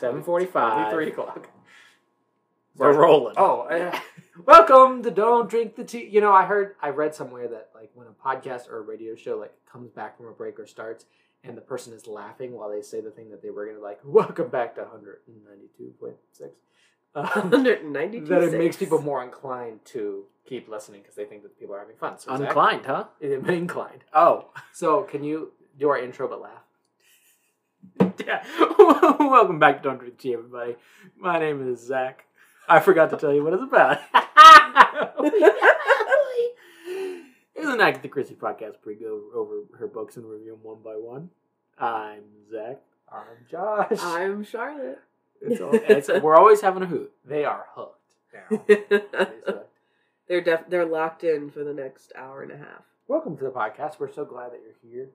Seven forty-five. Three o'clock. We're rolling. Oh, uh, welcome to Don't Drink the Tea. You know, I heard, I read somewhere that like when a podcast or a radio show like comes back from a break or starts, and the person is laughing while they say the thing that they were gonna like. Welcome back to hundred and ninety-two point six. Um, 192. that it makes people more inclined to keep listening because they think that people are having fun. So Zach- Unclined, huh? inclined. Oh. So can you do our intro but laugh? Yeah. Welcome back to Don't Drink Tea, everybody. My name is Zach. I forgot to tell you what it's about. it's an Agatha Christie podcast. We go over her books and review them one by one. I'm Zach. I'm Josh. I'm Charlotte. it's all, It's, we're always having a hoot. they are hooked now. They're def- they're locked in for the next hour and a half. Welcome to the podcast. We're so glad that you're here.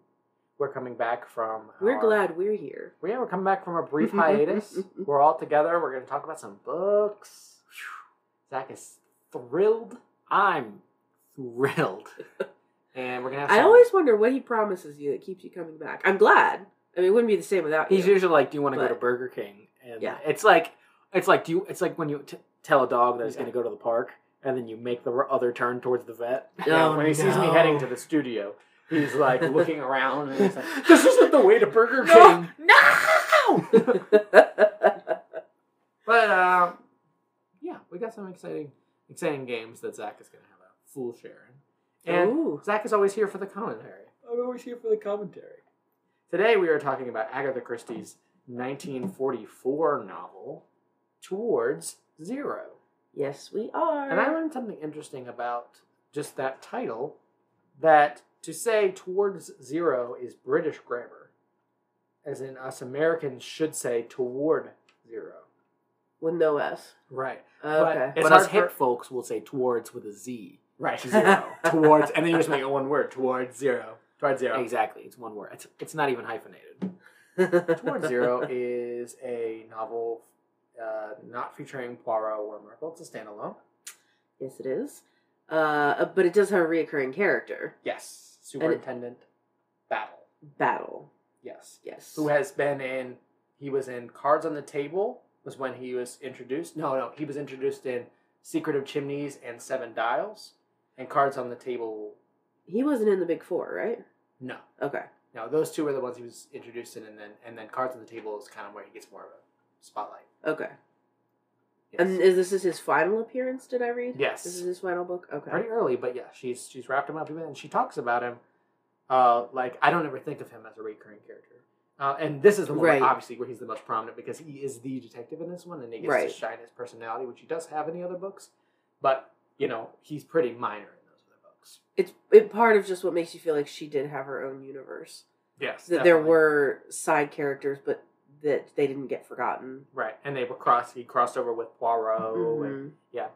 We're coming back from. We're our- glad we're here. Yeah, we're coming back from a brief hiatus. we're all together. We're going to talk about some books. Zach is thrilled, I'm thrilled. and we're gonna have. I always wonder what he promises you that keeps you coming back. I'm glad. I mean, it wouldn't be the same without He's you. He's usually like, "Do you want to go to Burger King?" And Yeah. it's like, it's like, do you? It's like when you t- tell a dog that it's Yeah. going to go to the park, and then you make the other turn towards the vet. Oh, when he sees me heading to the studio, he's like looking around and he's like, "This isn't the way to Burger No! King." No. But uh, yeah, we got some exciting, exciting games that Zach is going to have a full share in, and Ooh. Zach is always here for the commentary. I'm always here for the commentary. Today we are talking about Agatha Christie's 1944 novel, Towards Zero. yes, we are. And I learned something interesting about just that title that to say towards zero is British grammar, as in us Americans should say toward zero. with no S. Right. Okay. It's but us hip for- folks will say towards with a Z. Right. Zero. towards, and then you just make it one word towards zero. Towards zero. Exactly, it's one word. It's it's not even hyphenated. Towards Zero is a novel uh, not featuring Poirot or Marple. It's a standalone. yes, it is. Uh, but it does have a reoccurring character. Yes. Superintendent Battle. Battle. Yes. Yes. Who has been in, he was in Cards on the Table, was when he was introduced. No, no, he was introduced in Secret of Chimneys and Seven Dials. And Cards on the Table, he wasn't in the Big Four, right? no. Okay. No, those two were the ones he was introduced in, and then and then Cards on the Table is kind of where he gets more of a spotlight. Okay. Yes. And is this is his final appearance? Did I read? Yes. This is his final book. Okay. pretty early, but yeah, she's she's wrapped him up and she talks about him. Uh, like I don't ever think of him as a recurring character, uh, and this is the one Right. obviously where he's the most prominent because he is the detective in this one, and he gets Right. to shine his personality, which he does have in the other books. But you know, he's pretty minor in those other books. It's it part of just what makes you feel like she did have her own universe. Yes, That there were side characters, but that they didn't get forgotten. right, and they were cross. He crossed over with Poirot, and Mhm.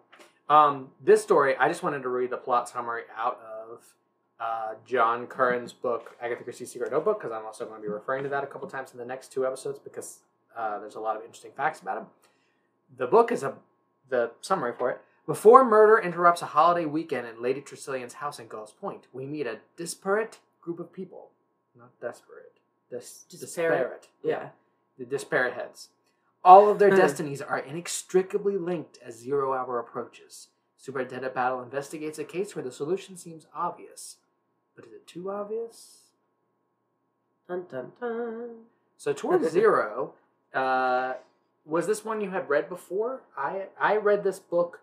Um, this story, I just wanted to read the plot summary out of uh, John Curran's book, Agatha Christie's Secret Notebook, because I'm also going to be referring to that a couple times in the next two episodes because uh, there's a lot of interesting facts about him. The book is a the summary for it. Before murder interrupts a holiday weekend in Lady Tressilian's house in Gulls Point, we meet a disparate group of people. Not desperate. Dis- Disparate. disparate. Yeah. The disparate heads. All of their Hmm. destinies are inextricably linked as zero hour approaches. Superintendent Battle investigates a case where the solution seems obvious. But is it too obvious? Dun dun dun. So towards zero, uh, was this one you had read before? I I read this book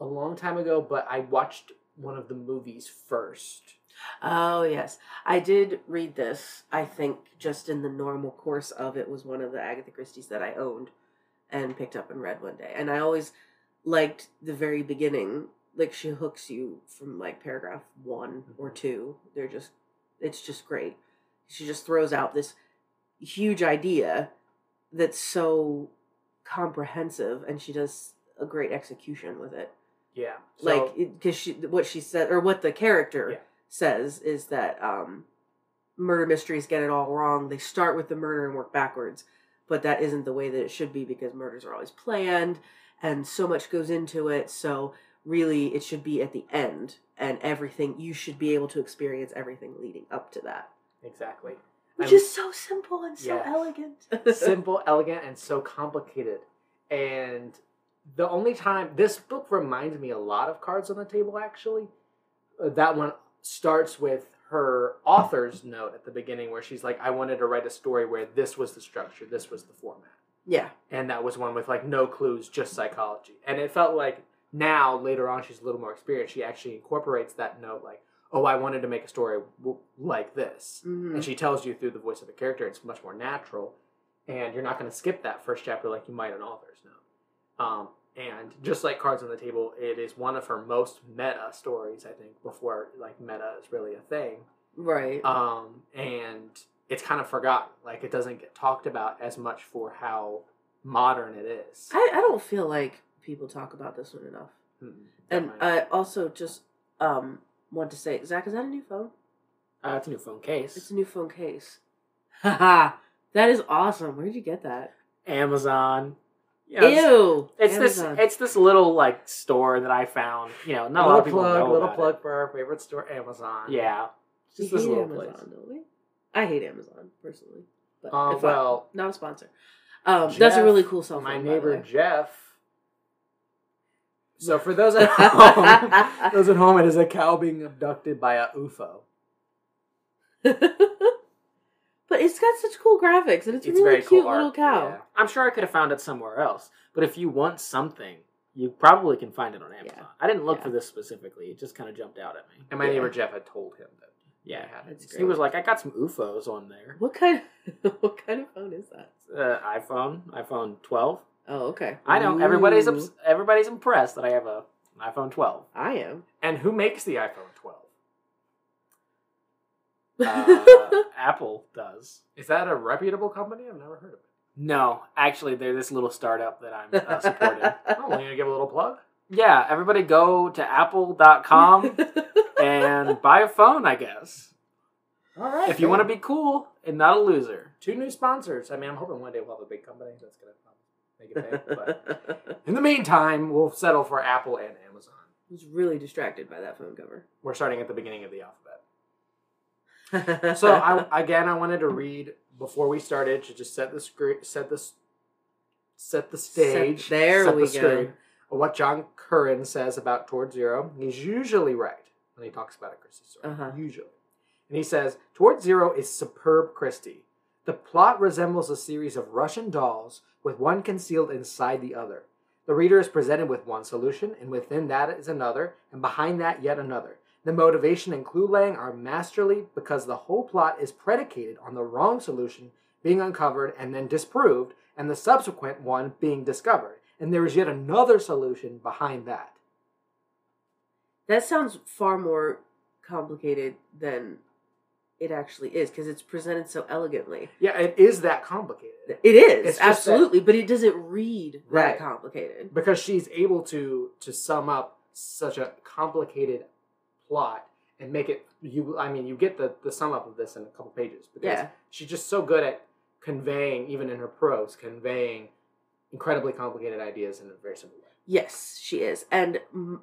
a long time ago, but I watched one of the movies first. Oh yes, I did read this. I think just in the normal course of it was one of the Agatha Christie's that I owned and picked up and read one day. And I always liked the very beginning. Like she hooks you from like paragraph one or mm-hmm. two. They're just, it's just great. She just throws out this huge idea that's so comprehensive, and she does a great execution with it Yeah. So, like because she what she said or what the character Yeah. Says is that um murder mysteries get it all wrong they start with the murder and work backwards but that isn't the way that it should be because murders are always planned and so much goes into it so really it should be at the end and everything you should be able to experience everything leading up to that Exactly. which And- is so simple and so Yes. elegant. simple, elegant, and so complicated. And the only time this book reminds me a lot of Cards on the Table, actually. Uh, That one starts with her author's note at the beginning where she's like, I wanted to write a story where this was the structure, this was the format. yeah. And that was one with like no clues, just psychology. And it felt like now, later on, she's a little more experienced. She actually incorporates that note, like, oh, I wanted to make a story w- like this Mhm. and she tells you through the voice of the character it's much more natural and you're not going to skip that first chapter like you might an author's note um, and just like cards on the table it is one of her most meta stories i think before like meta is really a thing Right. um, and it's kind of forgotten like it doesn't get talked about as much for how modern it is I, I don't feel like people talk about this one enough. Mm, And. I also just um want to say, Zach, is that a new phone? Uh, it's a new phone case. It's a new phone case. Haha. that is awesome. where did you get that? Amazon. You know, it's- Ew. It's Amazon. this. It's this little like store that I found. You know, not a lot of people plug know little plug it. for our favorite store amazon Yeah, We this little Amazon, place. don't we? I hate Amazon personally. But um, if I- well not a sponsor. Um, that's a really cool cell phone. my neighbor. Jeff. So for those at home, those at home, it is a cow being abducted by a UFO. but it's got such cool graphics and it's, a It's really very cute cool little art, cow. yeah. I'm sure I could have found it somewhere else. But if you want something, you probably can find it on Amazon. Yeah. I didn't look Yeah. for this specifically. It just kind of jumped out at me. And my Yeah. neighbor Jeff had told him that. Yeah, they had it. That's he was like, "I got some UFOs on there." What kind? Of, what kind of phone is that? Uh, iPhone, iPhone 12. Oh, okay. I know everybody's ups- everybody's impressed that I have a an iPhone 12. I am. And who makes the iPhone 12? Uh, Apple does. Is that a reputable company? I've never heard of it. No, actually, they're this little startup that I'm uh, supporting. Oh, want to give a little plug? yeah, everybody go to apple.com and buy a phone, I guess. All right. If you want to be cool and not a loser. two new sponsors. I mean, I'm hoping one day we'll have a big company that's gonna make it big. But in the meantime, we'll settle for Apple and Amazon. I was really distracted by that phone cover. We're starting at the beginning of the alphabet. So I, again, I wanted to read before we started to just set the screen, set this, set the stage. Set- there set we the go. screen What John Curran says about Toward Zero. He's usually right when he talks about a Christie story. Uh-huh. Usually, and he says Toward Zero is superb Christie. The plot resembles a series of Russian dolls with one concealed inside the other. The reader is presented with one solution, and within that is another, and behind that yet another. The motivation and clue laying are masterly because the whole plot is predicated on the wrong solution being uncovered and then disproved, and the subsequent one being discovered. And there is yet another solution behind that. that sounds far more complicated than it actually is because it's presented so elegantly. Yeah, it is that complicated. It is It's just that- absolutely, but it doesn't read Right. that complicated. because she's able to to sum up such a complicated plot and make it you i mean you get the the sum up of this in a couple pages because Yeah. she's just so good at conveying even in her prose conveying incredibly complicated ideas in a very simple way Yes, she is, and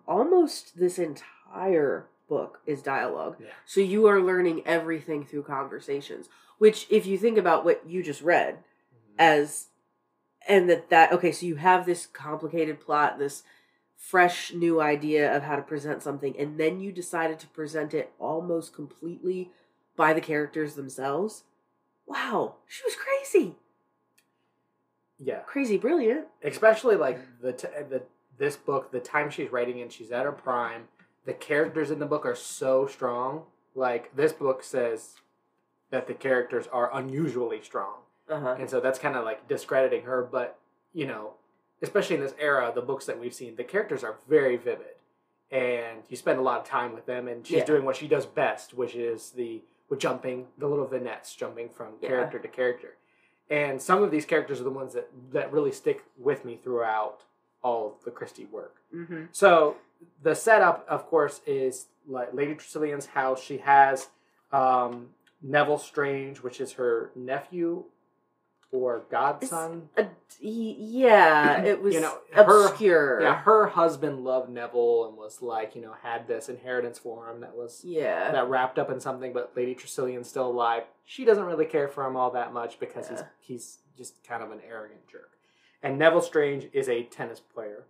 almost this entire book is dialogue. Yeah. So you are learning everything through conversations. Which, if you think about what you just read, mm-hmm. as and that that okay so you have this complicated plot this fresh new idea of how to present something and then you decided to present it almost completely by the characters themselves? Wow she was crazy. Yeah. Crazy brilliant. Especially like the t- the this book the time she's writing in she's at her prime the characters in the book are so strong. Like this book says that the characters are unusually strong. Uh-huh. And so that's kind of like discrediting her but you know especially in this era the books that we've seen the characters are very vivid and you spend a lot of time with them and she's Yeah. doing what she does best which is the with jumping the little vignettes jumping from Yeah. character to character and some of these characters are the ones that that really stick with me throughout all of the christie work mm-hmm. so the setup, of course, is like Lady Tressilian's house. She has um, Neville Strange, which is her nephew, or godson. Y- yeah, it was You know, her- obscure. Yeah, her husband loved Neville and was like, you know, had this inheritance for him that was yeah. that wrapped up in something, but Lady Tressilian's still alive. She doesn't really care for him all that much because he's he's just kind of an arrogant jerk. And Neville Strange is a tennis player,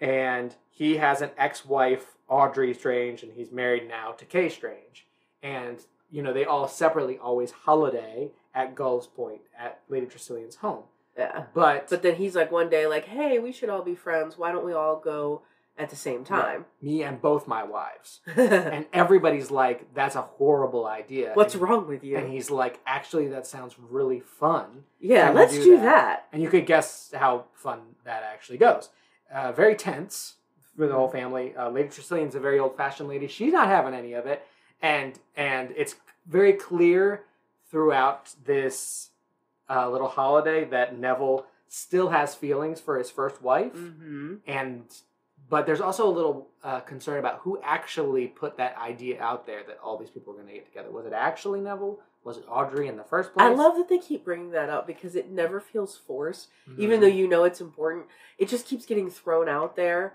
and he has an ex-wife, Audrey Strange, and he's married now to Kay Strange. And you know they all separately always holiday at Gull's Point at Lady Tressilian's home. yeah. But But then he's like one day like, "Hey, we should all be friends. Why don't we all go at the same time?" me and both my wives, and everybody's like, "That's a horrible idea." What's and, wrong with you? And he's like, "Actually, that sounds really fun." yeah, let's do do that? that. And you could guess how fun that actually goes. Uh, very tense for the whole family. Uh, lady Tressilian's a very old-fashioned lady. She's not having any of it, and and it's very clear throughout this uh, little holiday that Neville still has feelings for his first wife, Mm-hmm. and but there's also a little uh, concern about who actually put that idea out there that all these people were going to get together. Was it actually Neville? Was it Audrey in the first place? I love that they keep bringing that up because it never feels forced, even Mhm. though you know it's important. It just keeps getting thrown out there,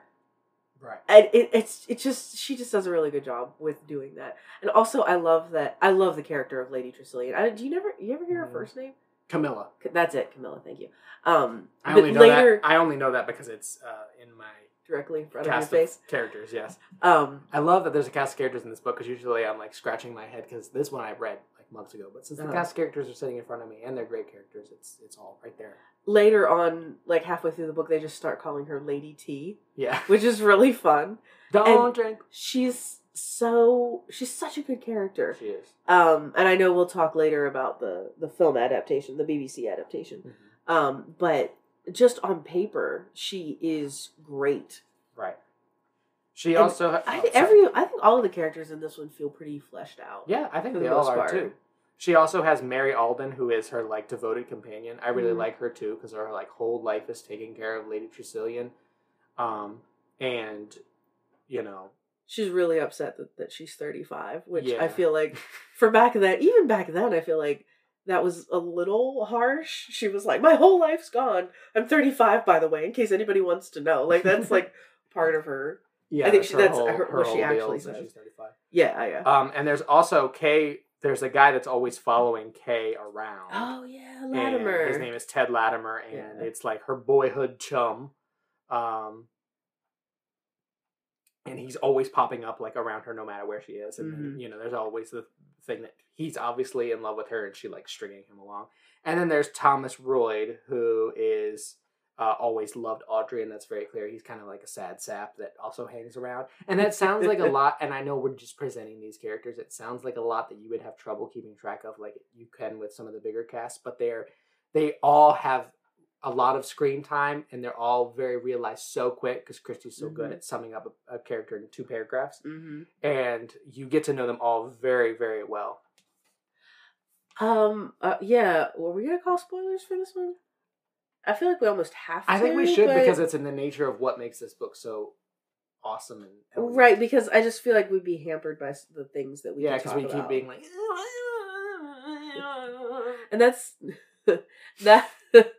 right. and it, it's it just she just does a really good job with doing that. And also, I love that I love the character of Lady Tressilian. I, do you never you ever hear her Mhm. first name? Camilla. That's it, Camilla. Thank you. Um, I only know later, that. I only know that because it's uh, in my directly in front of your face. of characters. Yes, Um, I love that there's a cast of characters in this book because usually I'm like scratching my head because this one I read like months ago. But since the Uh-huh. cast of characters are sitting in front of me and they're great characters, it's it's all right there. Later on, like halfway through the book, they just start calling her Lady T, Yeah. which is really fun. Don't And- drink. She's so she's such a good character. She is. Um, and I know we'll talk later about the the film adaptation, the BBC adaptation. Um, but just on paper, she is great. Right. She And also. I oh, think every I think all of the characters in this one feel pretty fleshed out. Yeah, I think they the all are part. too. She also has Mary Alden, who is her like devoted companion. I really Mhm. like her too because her like whole life is taking care of Lady Tressilian, um, and you know, She's really upset that, that she's 35, which Yeah. I feel like for back then, even back then, I feel like that was a little harsh. She was like, My whole life's gone. I'm 35, by the way, in case anybody wants to know. Like, that's like part of her. yeah, i think that's she- her that's whole- her- what she actually says. Yeah, yeah. Um, and there's also Kay. There's a guy that's always following Kay around. oh, yeah, Latimer. His name is Ted Latimer, and Yeah. it's like her boyhood chum. Um, and he's always popping up like around her no matter where she is, and then, Mhm. you know, there's always the thing that he's obviously in love with her, and she like stringing him along. And then there's Thomas Royd, who is. Uh, always loved Audrey, and that's very clear. He's kind of like a sad sap that also hangs around, and that sounds like a lot. And I know we're just presenting these characters. It sounds like a lot that you would have trouble keeping track of, like you can with some of the bigger casts. But they're they all have a lot of screen time and they're all very realized so quick because Christie's so good Mhm. at summing up a, a character in two paragraphs. hmm And you get to know them all very, very well. Um, uh, yeah, were we going to call spoilers for this one? I feel like we almost have to. I think we should but- because it's in the nature of what makes this book so awesome and and- Right, because I just feel like we'd be hampered by the things that we yeah, because we keep being like, and that's that.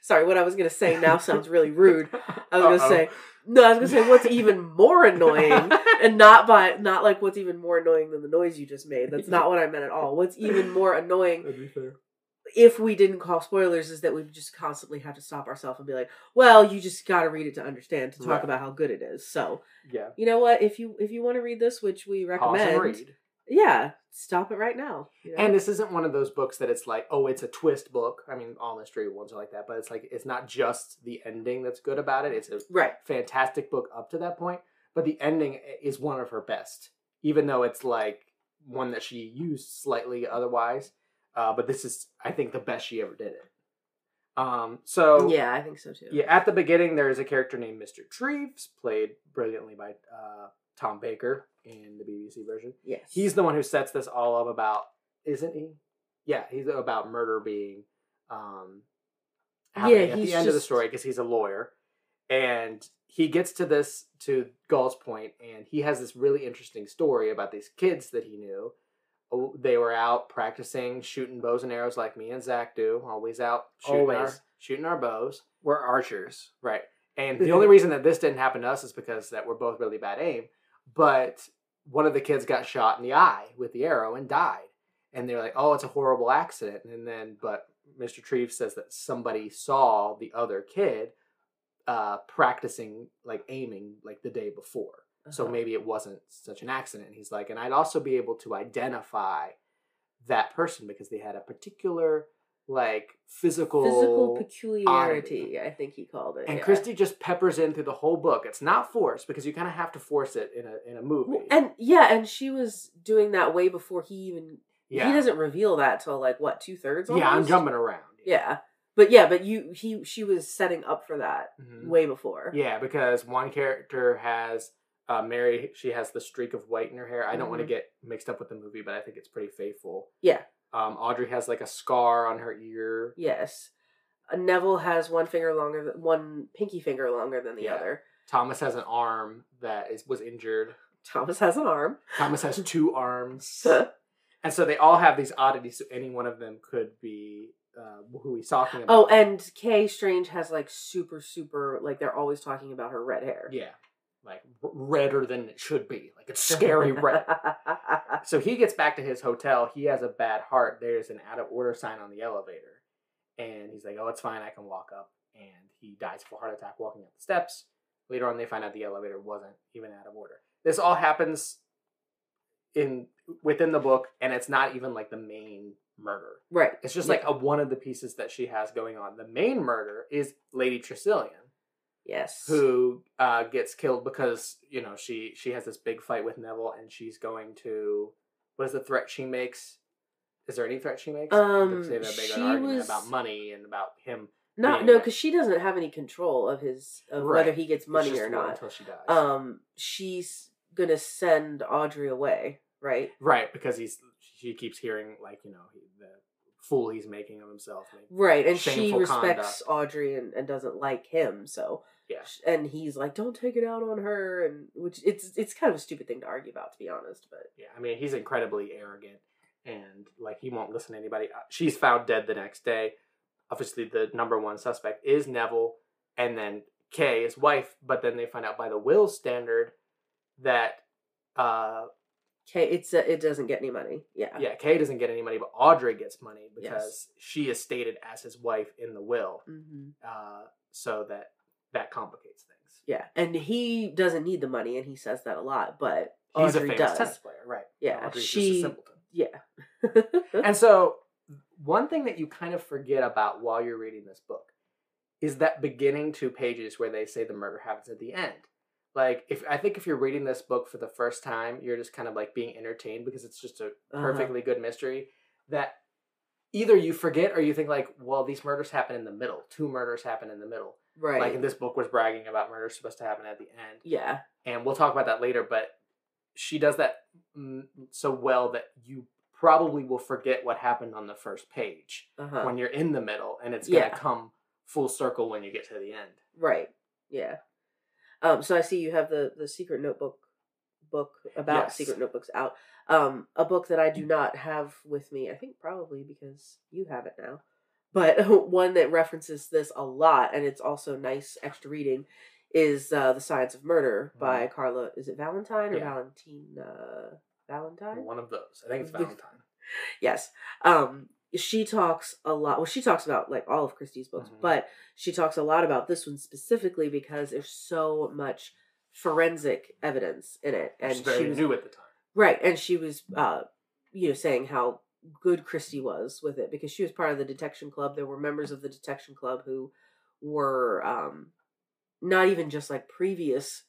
Sorry, what I was gonna say now sounds really rude. I was Uh-oh. gonna say no. I was gonna say what's even more annoying, and not by not like what's even more annoying than the noise you just made. That's not what I meant at all. What's even more annoying That'd be fair. If we didn't call spoilers is that we just constantly have to stop ourselves and be like, well, you just got to read it to understand to talk Right. about how good it is. So Yeah. you know what? If you if you want to read this, which we recommend, yeah, stop it right now. you know? And this isn't one of those books that it's like, oh, it's a twist book. I mean, all mystery ones are like that, but it's like it's not just the ending that's good about it. It's a right, fantastic book up to that point, but the ending is one of her best, even though it's like one that she used slightly otherwise. Uh, but this is, I think, the best she ever did it. Um, so yeah, I think so too. yeah, at the beginning, there is a character named Mr. Treves, played brilliantly by uh, Tom Baker in the BBC version. yes, He's the one who sets this all up about, isn't he? Yeah, he's about murder being um, happening Yeah, at the end of the story because he's a lawyer, and he gets to this to Gull's point, and he has this really interesting story about these kids that he knew, they were out practicing shooting bows and arrows like me and Zach do. Always out shooting our shooting our bows. We're archers. Right. And the only reason that this didn't happen to us is because that we're both really bad aim. But one of the kids got shot in the eye with the arrow and died. And they're like, "Oh, it's a horrible accident." And then, but Mr. Treve says that somebody saw the other kid uh, practicing like aiming like the day before. So Uh-huh. maybe it wasn't such an accident. He's like, and I'd also be able to identify that person because they had a particular like physical physical peculiarity, I think he called it. and yeah. Christie just peppers in through the whole book. It's not forced because you kind of have to force it in a in a movie. Well, and yeah, and she was doing that way before he even. yeah, He doesn't reveal that till like what two thirds. yeah, I'm jumping around. Yeah, but yeah, but you he she was setting up for that Mhm. way before. Yeah, because one character has uh, Mary. She has the streak of white in her hair. I don't want to Mhm. get mixed up with the movie, but I think it's pretty faithful. Yeah. Um, Audrey has like a scar on her ear. Yes. Uh, Neville has one finger longer than one pinky finger longer than the Yeah. other. Thomas has an arm that is was injured. Thomas has an arm. Thomas has two arms. And so they all have these oddities, so any one of them could be uh, who he's talking about. Oh, and Kay Strange has like super, super like they're always talking about her red hair. yeah, like redder than it should be. Like it's scary red. So he gets back to his hotel. He has a bad heart. There's an out of order sign on the elevator, and he's like, "Oh, it's fine. I can walk up." And he dies of a heart attack walking up the steps. Later on, they find out the elevator wasn't even out of order. This all happens in within the book, and it's not even like the main murder. right. It's just Yeah. like a, one of the pieces that she has going on. The main murder is Lady Tressilian, Yes. who uh, gets killed because you know she she has this big fight with Neville, and she's going to what is the threat she makes? Is there any threat she makes? Um, they have a big she argument was- about money and about him. Not no, because she doesn't have any control of his of Right. whether he gets money or not. until she dies. Um, she's gonna send Audrey away, right? right, because he's she keeps hearing like you know the fool he's making of himself. Like, Right, and she respects Audrey and, and doesn't like him, so Yeah. and he's like, "Don't take it out on her," and which it's it's kind of a stupid thing to argue about, to be honest. But Yeah, I mean, he's incredibly arrogant and like he won't listen to anybody. Uh, She's found dead the next day. Obviously, the number one suspect is Neville, and then Kay, his wife. But then they find out by the will standard that, uh, Kay, it's uh, it doesn't get any money. Yeah, yeah, Kay doesn't get any money, but Audrey gets money because Yes. she is stated as his wife in the will. hmm Uh, so that that complicates things. yeah, and he doesn't need the money, and he says that a lot. But He's Audrey a famous does. tennis player, right? Yeah, Audrey's she- just a simpleton. Yeah, And so, one thing that you kind of forget about while you're reading this book is that beginning two pages where they say the murder happens at the end. Like, if I think if you're reading this book for the first time, you're just kind of like being entertained because it's just a Uh-huh. perfectly good mystery that either you forget or you think like, well, these murders happen in the middle. Two murders happen in the middle. Right. Like, this book was bragging about murder supposed to happen at the end yeah, and we'll talk about that later but she does that mm, so well that you probably will forget what happened on the first page uh-huh. when you're in the middle and it's going to Yeah. come full circle when you get to the end right. Yeah. Um. So I see you have the the secret notebook book about Yes. secret notebooks out. Um. A book that I do not have with me. I think probably because you have it now. But one that references this a lot, and it's also nice extra reading, is uh, the Science of Murder by Carla. Is it Valentine or Yeah. Valentine? Uh, Valentine. one of those i think it's valentine Yes. Um she talks a lot well she talks about like all of Christie's books, Mhm. but she talks a lot about this one specifically because there's so much forensic evidence in it. And very she was new at the time right, and she was uh you know saying how good Christie was with it because she was part of the detection club. There were members of the detection club who were um not even just like previous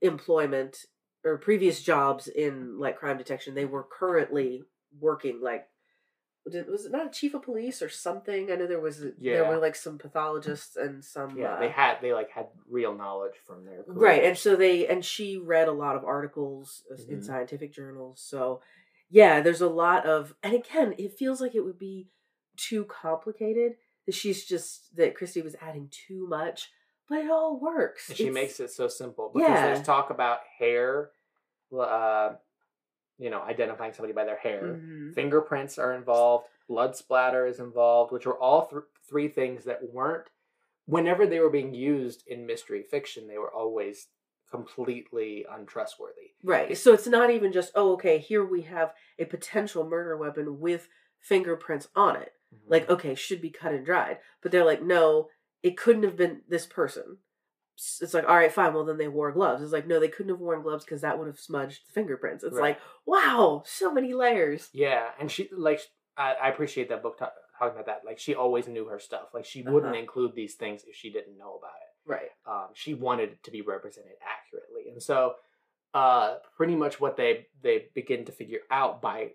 employment or previous jobs in like crime detection they were currently working like was it not a chief of police or something i know there was there were like some pathologists and some yeah uh, they had they like had real knowledge from their right and so they and she read a lot of articles uh, in Mhm. scientific journals so yeah there's a lot of and again it feels like it would be too complicated that she's just that christie was adding too much but it all works And she It's- makes it so simple because Yeah. there's talk about hair uh you know, identifying somebody by their hair. Mhm. Fingerprints are involved. Blood splatter is involved, which are all th- three things that weren't. Whenever they were being used in mystery fiction, they were always completely untrustworthy. Right. So it's not even just, oh, okay, here we have a potential murder weapon with fingerprints on it. Like, okay, should be cut and dried. But they're like, no, it couldn't have been this person. It's like, all right, fine. Well, then they wore gloves. It's like, no, they couldn't have worn gloves because that would have smudged the fingerprints. It's Right. like, wow, so many layers. Yeah, and she like I, I appreciate that book ta- talking about that. Like she always knew her stuff. Like she wouldn't Uh-huh. include these things if she didn't know about it. Right. Um, she wanted it to be represented accurately, and so uh, pretty much what they they begin to figure out by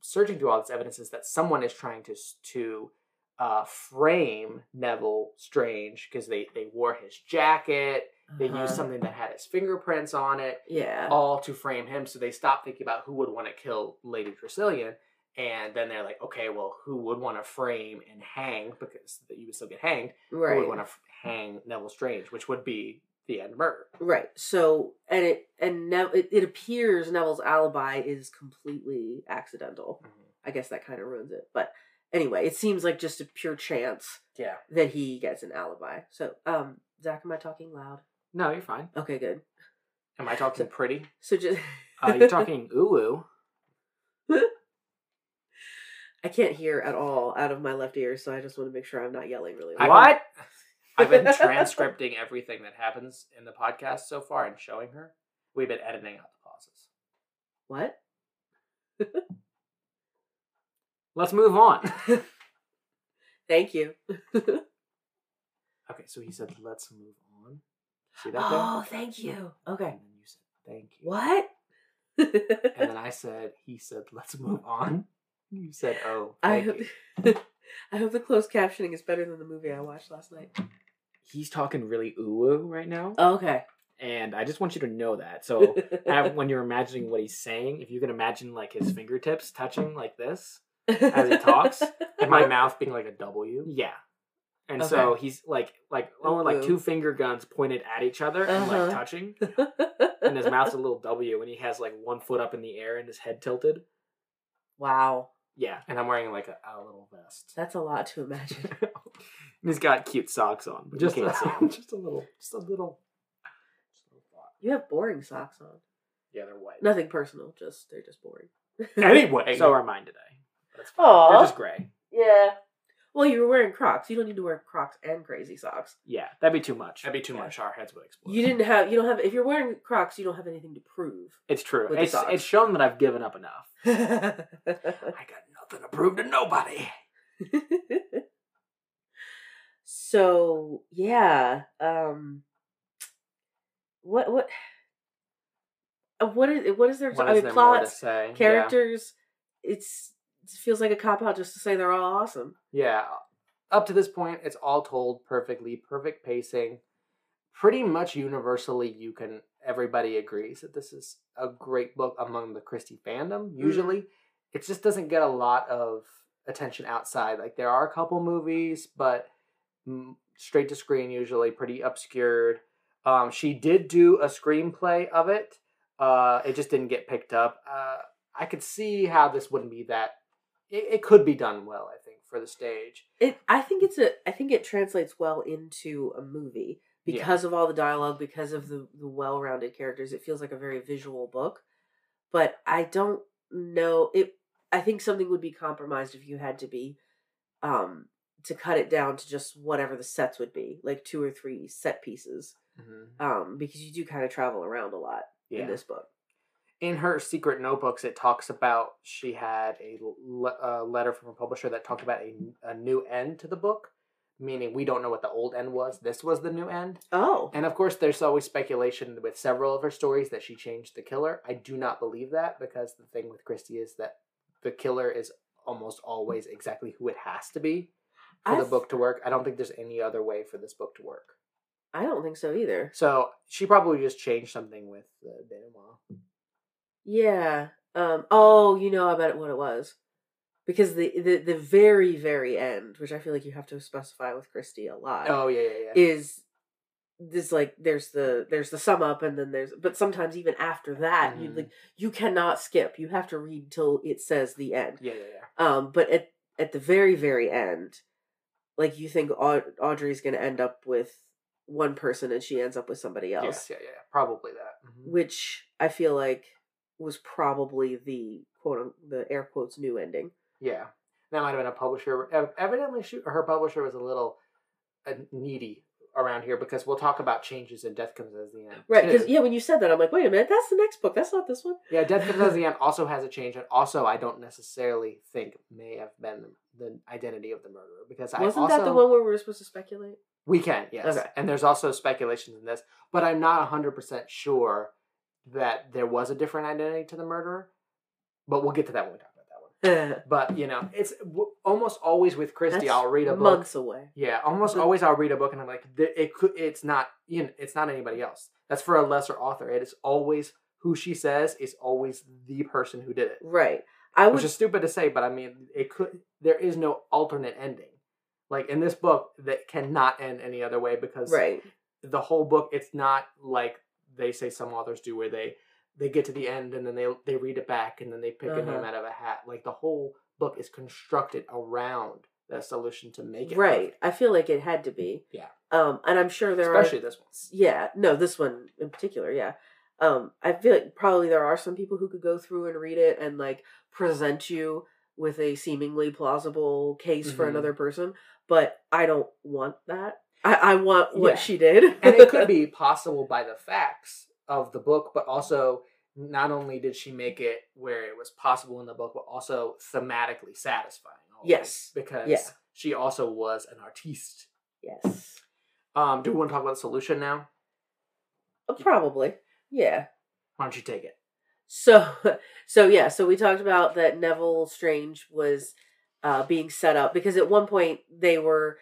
searching through all this evidence is that someone is trying to to uh, frame Neville Strange because they they wore his jacket. They Uh-huh. used something that had his fingerprints on it Yeah. all to frame him. So they stopped thinking about who would want to kill Lady Tressilian. And then they're like, okay, well, who would want to frame and hang because you would still get hanged? Who right. would want to f- hang Neville Strange, which would be the end murder. Right. So, and it and Nev- it, it appears Neville's alibi is completely accidental. I guess that kind of ruins it. But anyway, it seems like just a pure chance Yeah. that he gets an alibi. So, um, Zach, am I talking loud? No, you're fine. Okay, good. Am I talking pretty? So just Uh, you're talking ooh I can't hear at all out of my left ear, so I just want to make sure I'm not yelling really loud. What? I've been transcripting everything that happens in the podcast so far and showing her. We've been editing out the pauses. What? Let's move on. Thank you. Okay, so he said, let's move on. See that there? oh, thank you. Okay. And then you said, thank you. What? And then I said, he said, let's move on. You said, oh, I hope. I hope the closed captioning is better than the movie I watched last night. He's talking really ooh right now, Okay. and I just want you to know that. So have, when you're imagining what he's saying, if you can imagine like his fingertips touching like this, as he talks, And my mouth being like a W. yeah. And so he's like like almost like two finger guns pointed at each other and Uh-huh. like touching, and his mouth's a little W, and he has like one foot up in the air and his head tilted. wow. Yeah, And I'm wearing like a, a little vest. That's a lot to imagine. and he's got cute socks on, but Just you a, can't see him. just a little, just a little, just a little. You have boring socks on. Yeah, they're white. Nothing personal, just they're just boring. Anyway, So are mine today. that's fine. Aw. They're just gray. Yeah. Well, you were wearing Crocs. You don't need to wear Crocs and crazy socks. Yeah, that'd be too much. That'd be too Yeah. much. Our heads would explode. You didn't have. You don't have. If you're wearing Crocs, you don't have anything to prove. It's true. It's it's shown that I've given up enough. I got nothing to prove to nobody. so yeah. Um. What what. uh, What is what is there? What I is mean, there more to plots, say? Yeah. characters. It's it feels like a cop out just to say they're all awesome. Yeah. Up to this point, it's all told perfectly, perfect pacing. Pretty much universally, you can. Everybody agrees that this is a great book among the Christie fandom. Usually, it just doesn't get a lot of attention outside. Like there are a couple movies, but mm, straight to screen usually pretty obscured. Um, she did do a screenplay of it. Uh, it just didn't get picked up. Uh, I could see how this wouldn't be that. It, it could be done well, I think, for the stage. It. I think it's a. I think it translates well into a movie Yeah. because of all the dialogue, because of the the well rounded characters. It feels like a very visual book, but I don't know it. I think something would be compromised if you had to be, um, to cut it down to just whatever the sets would be, like two or three set pieces, um, because you do kind of travel around a lot Yeah. in this book. In her secret notebooks, it talks about she had a le- uh, letter from a publisher that talked about a, a new end to the book, meaning we don't know what the old end was. This was the new end. Oh, And of course, there's always speculation with several of her stories that she changed the killer. I do not believe that because the thing with Christie is that the killer is almost always exactly who it has to be for I the book to work. I don't think there's any other way for this book to work. I don't think so either. So she probably just changed something with the denouement. Yeah. Um. Oh, you know about what it was, because the the the very very end, which I feel like you have to specify with Christie a lot, Oh yeah, yeah, yeah. is this like there's the there's the sum up and then there's but sometimes even after that you Mhm. like you cannot skip you have to read till it says the end Yeah, yeah, yeah. um but at at the very very end like you think Aud- audrey's gonna end up with one person and she ends up with somebody else Yes, yeah, yeah, yeah. Probably that. Mhm. which i feel like was probably the quote un- the air quotes new ending Yeah, that might have been a publisher. Evidently, she, her publisher was a little uh, needy around here because we'll talk about changes in Death Comes as the End. right because yeah when you said that i'm like wait a minute that's the next book that's not this one Yeah, Death Comes as the End also has a change, and also I don't necessarily think may have been the, identity of the murderer because I wasn't that the one where we were supposed to speculate we can yes, Okay. and there's also speculations in this, but I'm not hundred percent sure that there was a different identity to the murderer. But we'll get to that when we talk about that one. But you know, it's w- almost always with Christie. That's I'll read a book. months away Yeah, almost The- always I'll read a book and I'm like, th- it could. It's not. You know, it's not anybody else. That's for a lesser author. It is always who she says is always the person who did it. right i would Which is stupid to say, but I mean, it could. There is no alternate ending. Like in this book, that cannot end any other way because right the whole book. It's not like they say some authors do, where they they get to the end and then they they read it back and then they pick a name Uh-huh. out of a hat. Like the whole book is constructed around that solution to make it right perfect. i feel like it had to be Yeah. um and i'm sure there especially are this one. yeah no this one in particular yeah um i feel like probably there are some people who could go through and read it and like present you with a seemingly plausible case for Mhm. another person but i don't want that i i want what Yeah. she did and it could be possible by the facts of the book, but also not only did she make it where it was possible in the book, but also thematically satisfying. always, Yes. because Yeah. she also was an artiste. yes Um, do we want to talk about the solution now? Uh, probably yeah Why don't you take it? So, so yeah, so we talked about that Neville Strange was uh, being set up because at one point they were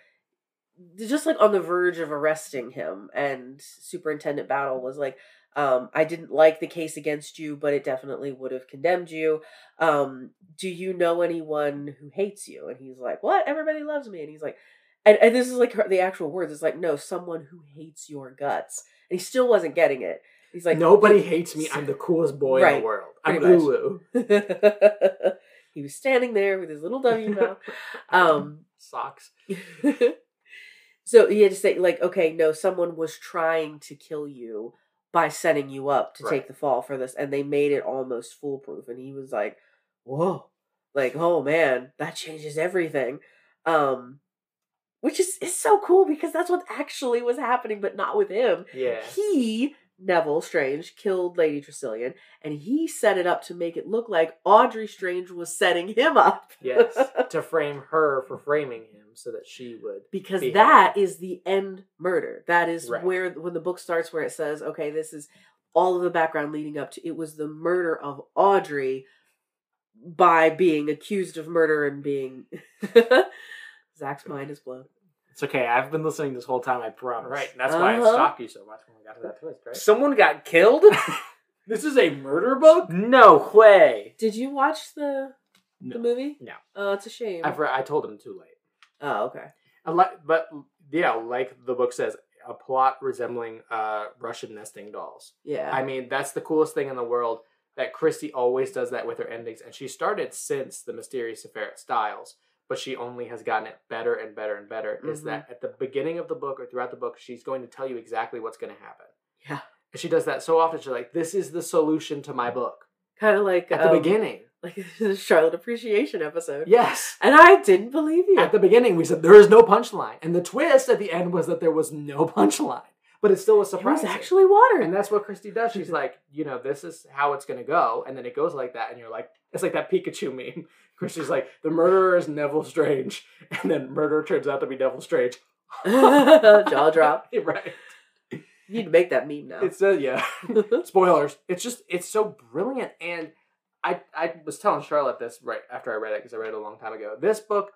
just like on the verge of arresting him, and Superintendent Battle was like, um, "I didn't like the case against you, but it definitely would have condemned you. Um, do you know anyone who hates you?" And he's like, "What? Everybody loves me." And he's like, and, and this is like her, the actual words. It's like, no, someone who hates your guts. And he still wasn't getting it. He's like, Nobody hates me. I'm the coolest boy in the world. I'm pretty much. Ulu. he was standing there with his little W mouth. Um, Socks. so he had to say, like, okay, no, someone was trying to kill you by setting you up to Right. take the fall for this, and they made it almost foolproof. And he was like, whoa, like, oh man, that changes everything. Um, which is, is so cool because that's what actually was happening, but not with him. Yeah. He, Neville Strange, killed Lady Tressilian, and he set it up to make it look like Audrey Strange was setting him up. Yes. to frame her for framing him so that she would. because Beheaded. that is the end murder. That is Right. where when the book starts, where it says, "Okay, this is all of the background leading up to." It was the murder of Audrey by being accused of murder and being. Zach's mind is blown. It's okay. I've been listening this whole time. I promise. Right. That's why Uh-huh. I stalked you so much when we got to that twist, right? Someone got killed? This is a murder book? no way. Did you watch the No. the movie? No. Oh, it's a shame. I've re- I told him too late. oh, okay. I like, but yeah, like the book says, a plot resembling uh, Russian nesting dolls. Yeah. I mean, that's the coolest thing in the world. That Christie always does that with her endings, and she started since the Mysterious Affair at Styles, but she only has gotten it better and better and better. Is Mhm. that at the beginning of the book or throughout the book, she's going to tell you exactly what's going to happen. Yeah. And she does that so often. She's like, "This is the solution to my book." kind of like At the um, beginning, like the Charlotte Appreciation episode. yes. And I didn't believe you. At the beginning, we said there is no punchline, and the twist at the end was that there was no punchline, but it still was surprising. it was actually water. and that's what Christie does. She's like, you know, this is how it's gonna go, and then it goes like that, and you're like, it's like that Pikachu meme. Christie's like, the murderer is Neville Strange, and then murder turns out to be Neville Strange. Jaw drop. right? You need to make that meme now. It's uh, yeah. Spoilers. It's just it's so brilliant, and I I was telling Charlotte this right after I read it because I read it a long time ago. This book,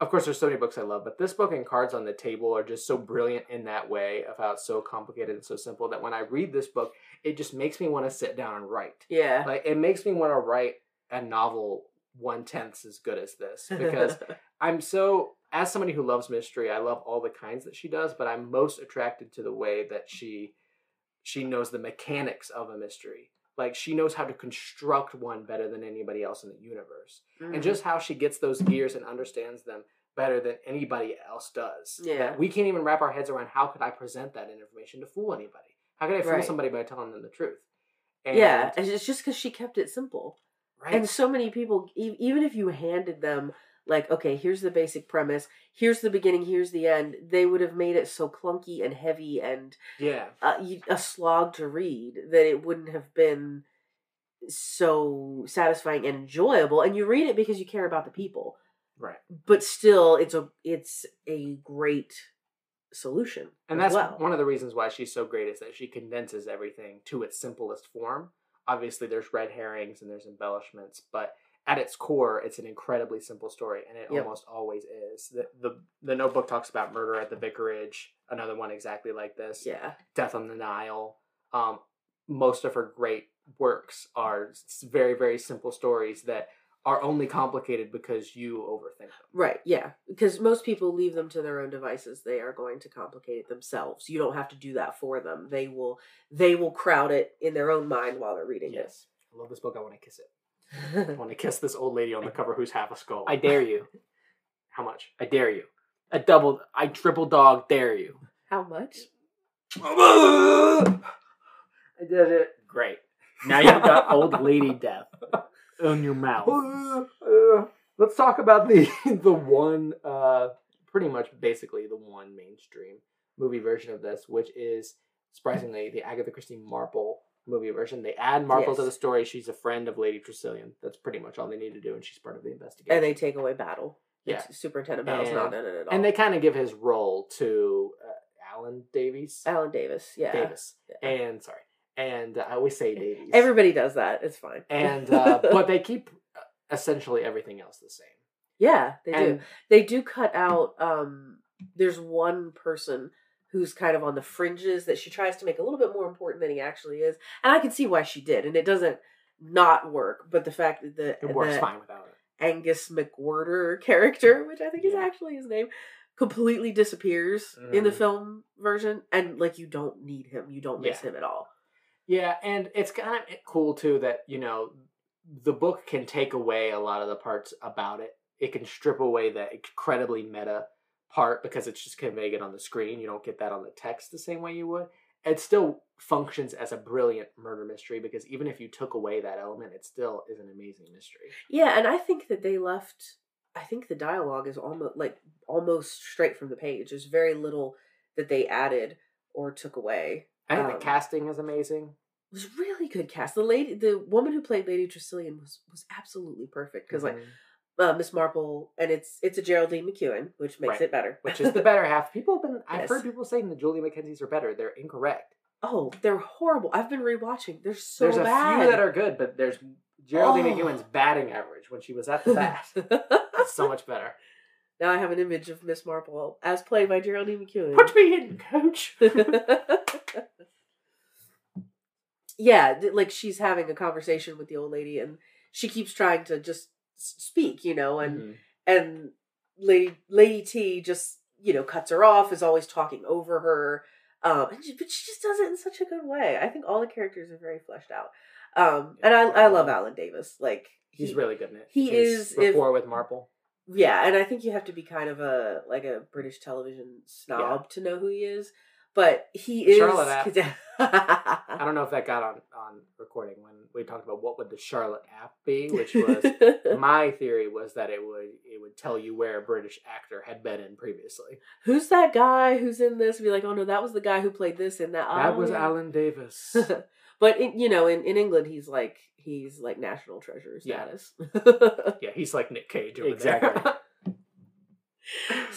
of course, there's so many books I love, but this book and Cards on the Table are just so brilliant in that way of how it's so complicated and so simple that when I read this book, it just makes me want to sit down and write. yeah. Like it makes me want to write a novel one tenth as good as this because I'm so as somebody who loves mystery, I love all the kinds that she does, but I'm most attracted to the way that she she knows the mechanics of a mystery. Like she knows how to construct one better than anybody else in the universe. Mm. And just how she gets those gears and understands them better than anybody else does. Yeah. That we can't even wrap our heads around how could I present that information to fool anybody? How could I fool Right. somebody by telling them the truth? And, yeah, and it's just because she kept it simple. Right. And so many people, e- even if you handed them, like, okay, here's the basic premise, here's the beginning, here's the end, they would have made it so clunky and heavy and yeah. uh, a slog to read that it wouldn't have been so satisfying and enjoyable. And you read it because you care about the people, Right. but still, it's a it's a great solution. And that's well. one of the reasons why she's so great is that she condenses everything to its simplest form. Obviously, there's red herrings and there's embellishments, but at its core, it's an incredibly simple story, and it Yep. almost always is. The, the The Notebook talks about murder at the vicarage, another one exactly like this. yeah, Death on the Nile. Um, most of her great works are very, very simple stories that are only complicated because you overthink them. right, yeah. Because most people leave them to their own devices. They are going to complicate it themselves. You don't have to do that for them. They will they will crowd it in their own mind while they're reading Yes. I love this book. I want to kiss it. I want to kiss this old lady on the cover who's half a skull. I dare you. How much? I dare you. A double. I triple dog dare you. How much? I did it. Great. Now you've got old lady death in your mouth. Uh, let's talk about the the one, uh, pretty much basically the one mainstream movie version of this, which is surprisingly the Agatha Christie Marple movie version. They add Marple to the story. She's a friend of Lady Tressilian. That's pretty much all they need to do, and she's part of the investigation. And they take away Battle. Yeah. Superintendent Battle's And- not in it at all. and they kind of give his role to uh, Alan Davies. Alan Davis, yeah. Davis. Yeah. And sorry. And uh, I always say Davies. Everybody does that. It's fine. and uh, but they keep uh, essentially everything else the same. yeah, they do. They do cut out. um There's one person who's kind of on the fringes that she tries to make a little bit more important than he actually is, and I can see why she did, and it doesn't not work. But the fact that the it works the fine without it. Angus McWhirter character, which I think is actually his name, completely disappears in the Mhm. film version, and like you don't need him, you don't miss Yeah. him at all. Yeah, and it's kind of cool too that you know the book can take away a lot of the parts about it. It can strip away the incredibly meta part because it's just conveying it on the screen. You don't get that on the text the same way you would. It still functions as a brilliant murder mystery because even if you took away that element, it still is an amazing mystery. Yeah, and I think that they left. I think the dialogue is almost like almost straight from the page. There's very little that they added or took away. I think Um, the casting is amazing. It was really good cast. The lady, the woman who played Lady Tressilian was was absolutely perfect because like Mhm. uh, Miss Marple, and it's it's a Geraldine McEwan, which makes Right. it better. which is the better half. People have been. I've Yes. heard people saying the Julie McKenzies are better. They're incorrect. oh, they're horrible. I've been rewatching. They're so there's a few that are good, but there's Geraldine Oh. McEwan's batting average when she was at the bat. It's so much better. now I have an image of Miss Marple as played by Geraldine McEwan. Put me in, coach. yeah, like she's having a conversation with the old lady, and she keeps trying to just speak, you know, and Mhm. and Lady Lady T just you know cuts her off, is always talking over her, um, and she, but she just does it in such a good way. I think all the characters are very fleshed out, um, and I I love Alan Davis. Like He's he- really good in it. he His is- if- before with Marple. yeah, and I think you have to be kind of a like a British television snob to know who he is. But he is. Charlotte app. I don't know if that got on on recording when we talked about what would the Charlotte app be, which was my theory was that it would it would tell you where a British actor had been in previously. who's that guy who's in this? Be like, oh no, that was the guy who played this in that. that Oh, was yeah. Alan Davis. but in, you know, in, in England, he's like he's like national treasure status. yeah, he's like Nick Cage Exactly.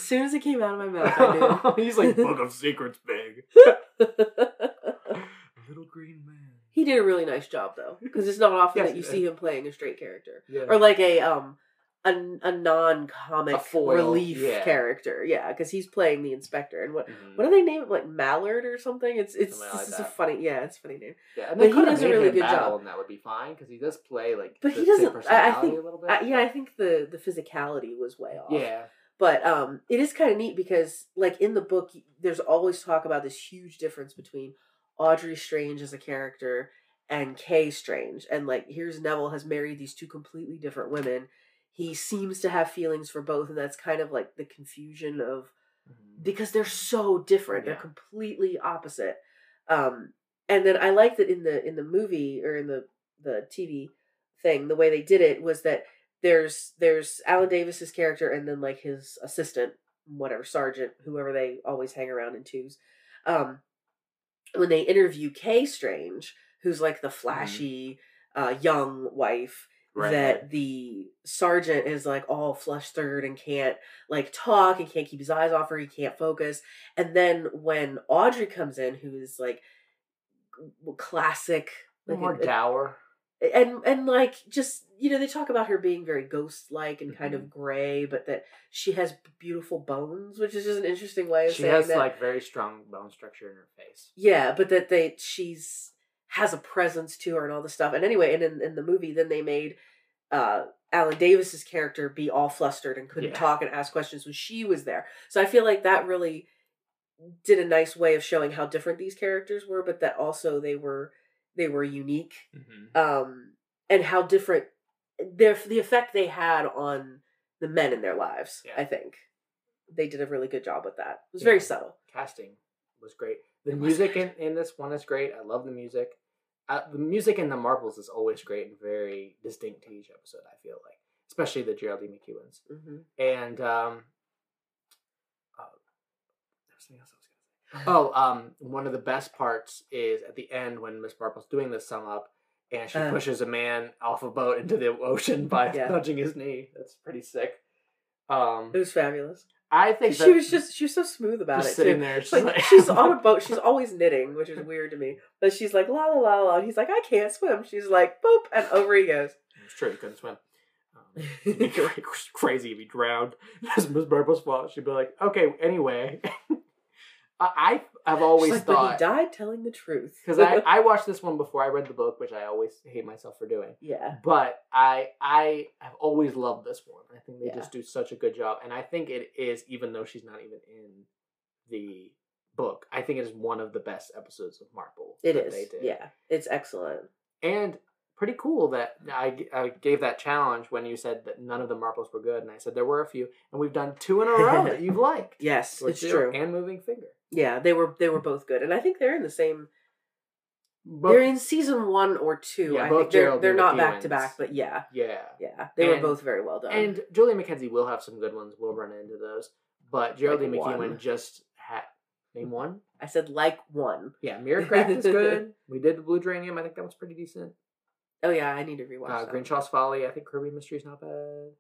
There. as soon as it came out of my mouth, I he's like Book of Secrets big. Little green man. he did a really nice job though, because it's not often Yes, that you he see him playing a straight character Yeah. or like a um a, a non comic A relief yeah. character. Yeah, because he's playing the inspector and what. Mhm. What do they name it? Like Mallard or something? It's it's Something like this is a funny yeah, it's a funny name. Yeah, and But they he does a really good battle, job. and that would be fine because he does play like. But the he doesn't- I- I think- a little bit. Uh, yeah, I think the the physicality was way off. yeah, But um, it is kind of neat because, like in the book, there's always talk about this huge difference between Audrey Strange as a character and Kay Strange, and like here's Neville has married these two completely different women. He seems to have feelings for both, and that's kind of like the confusion of because they're so different. They're completely opposite. Um, and then I like that in the in the movie or in the the TV thing, the way they did it was that there's there's Alan Davis's character and then like his assistant, whatever sergeant, whoever they always hang around in twos. Um, when they interview Kay Strange, who's like the flashy uh, young wife, that the sergeant is like all flustered and can't like talk and can't keep his eyes off her he can't focus and then when audrey comes in who is like classic like more a- dour. And and like just you know they talk about her being very ghost like and kind Mm-hmm. of gray but that she has beautiful bones which is just an interesting way of saying She saying has that like very strong bone structure in her face. yeah, but that they she's has a presence to her and all this stuff. And anyway, and in, in the movie, then they made uh Alan Davis's character be all flustered and couldn't Yeah. talk and ask questions when she was there. So I feel like that really did a nice way of showing how different these characters were, but that also they were they were unique. Mm-hmm. Um and how different their the effect they had on the men in their lives, Yeah. I think. They did a really good job with that. It was very subtle. Casting was great. The It music in, in this one is great. I love the music. Uh, the music in the Marples is always great and very distinct to each episode. I feel like, especially the Geraldine McEwans. hmm And um, uh, something else I was. Oh, um, one of the best parts is at the end when Miss Marple's doing the sum up, and she Uh. pushes a man off a boat into the ocean by Yeah. nudging his knee. That's pretty sick. Um, It was fabulous. I think she was just she was so smooth about it sitting too. there. It's like, she's on a boat. She's always knitting, which is weird to me. But she's like la la la la. And he's like, I can't swim. She's like, boop, and over he goes. It's true. He couldn't swim. Um, crazy if he drowned. That's Miss Marple's fault. She'd be like, okay, anyway. I I've always like, but he died telling the truth. because I, I watched this one before I read the book, which I always hate myself for doing. yeah, But I I have always loved this one. I think they Yeah. just do such a good job, and I think it is even though she's not even in the book. I think it is one of the best episodes of Marple. it that is. They did. Yeah, it's excellent. and pretty cool that I, I gave that challenge when you said that none of the Marples were good, and I said there were a few, and we've done two in a row that you've liked. Yes, it's true. And moving finger. Yeah, they were they were both good, and I think they're in the same. Both- they're in season one or two. Yeah, I both think they're they're not back to back, but yeah, yeah. yeah, they were both very well done. And Julie McKenzie will have some good ones. We'll run into those. But Geraldine Like McEwan one. just had name one. I said like one. Yeah, Mirror Crack'd is good. we did the Blue Geranium. I think that was pretty decent. Oh yeah, I need to rewatch Uh, that. Folly. I think Kirby Mystery's not bad.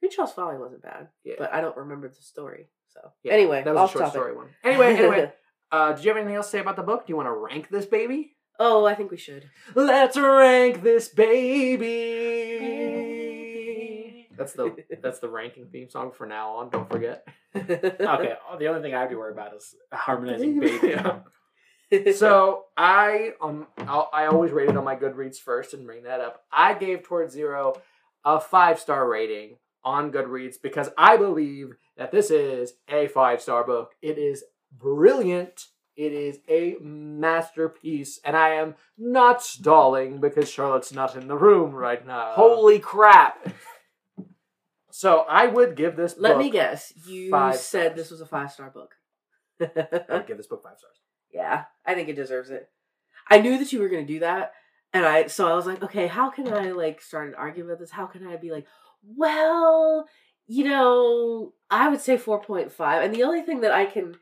Greenshaw's Folly wasn't bad, Yeah. but I don't remember the story. So Yeah, anyway, that was off a short topic. story one. Anyway, anyway. Uh, did you have anything else to say about the book? Do you want to rank this baby? oh, I think we should. Let's rank this baby. That's the that's the ranking theme song for now on. Don't forget. Okay, the only thing I have to worry about is harmonizing baby. So I um I'll, I always rated on my Goodreads first and bring that up. I gave Towards Zero a five star rating on Goodreads because I believe that this is a five star book. It is brilliant. It is a masterpiece, and I am not stalling because Charlotte's not in the room right now. Holy crap! So I would give this. Let me guess. You said stars. this was a five star book. I would give this book five stars. yeah, I think it deserves it. I knew that you were going to do that, and I so I was like, okay, how can I like start an argument about this? How can I be like, well, you know, I would say four point five, and the only thing that I can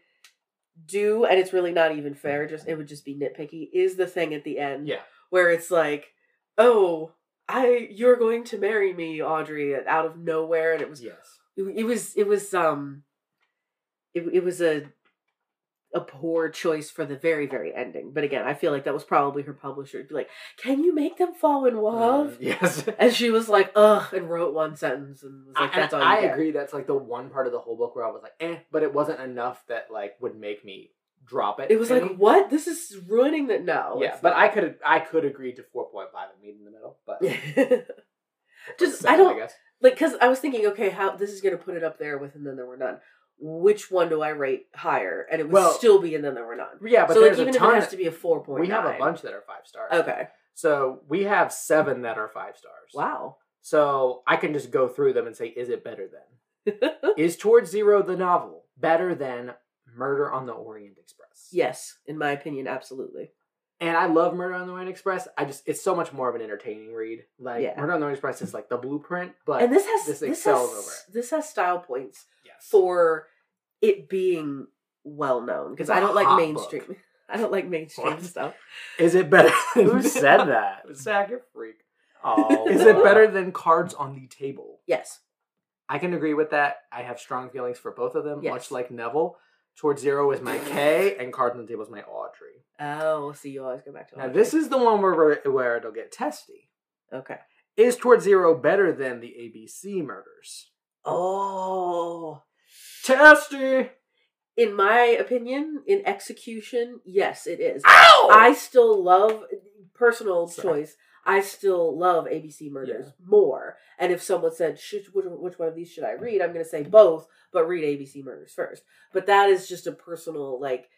do, and it's really not even fair, just it would just be nitpicky, is the thing at the end Yeah. where it's like, oh, I you're going to marry me, Audrey, out of nowhere, and it was Yes. it, it was it was um it, it was a a poor choice for the very very ending but again i feel like that was probably her publisher to be like can you make them fall in love Mm, yes. and she was like ugh and wrote one sentence and was like I, all I get. agree. That's like the one part of the whole book where I was like, eh, but it wasn't enough that like would make me drop it. it was like what this is ruining that no yeah, but not. I could I could agree to four point five and meet in the middle, but just seven, i don't guess. like because I was thinking, okay, how this is gonna put it up there with and then there were none. Which one do I rate higher? And it would Well- still be and then there were none. Yeah, but so like there's even a if it ton. has to be a four point, we have a bunch that are five stars. Okay. So we have seven that are five stars. Wow. So I can just go through them and say, is it better than? Is Towards Zero the novel better than Murder on the Orient Express? yes, in my opinion, absolutely. And I love Murder on the Orient Express. I just it's so much more of an entertaining read. Like Yeah. Murder on the Orient Express is like the blueprint, but and this has this this, excels has, over it. This has style points. For it being well known because I don't like mainstream. book. I don't like mainstream What? stuff. Is it better? Who said that? Zach, you're a freak. Oh, Is it better than Cards on the Table? Yes. I can agree with that. I have strong feelings for both of them, Yes. much like Neville. Towards Zero is my Kay, and Cards on the Table is my Audrey. Oh, see, you always go back to Now, this is the one where where it'll get testy. okay. Is Towards Zero better than the ABC murders? Oh, Testy. in my opinion, in execution, yes, it is. Ow! I still love personal Sorry. choice. I still love ABC Murders Yeah. more. And if someone said, which, which one of these should I read? I'm going to say both, but read ABC Murders first. But that is just a personal, like,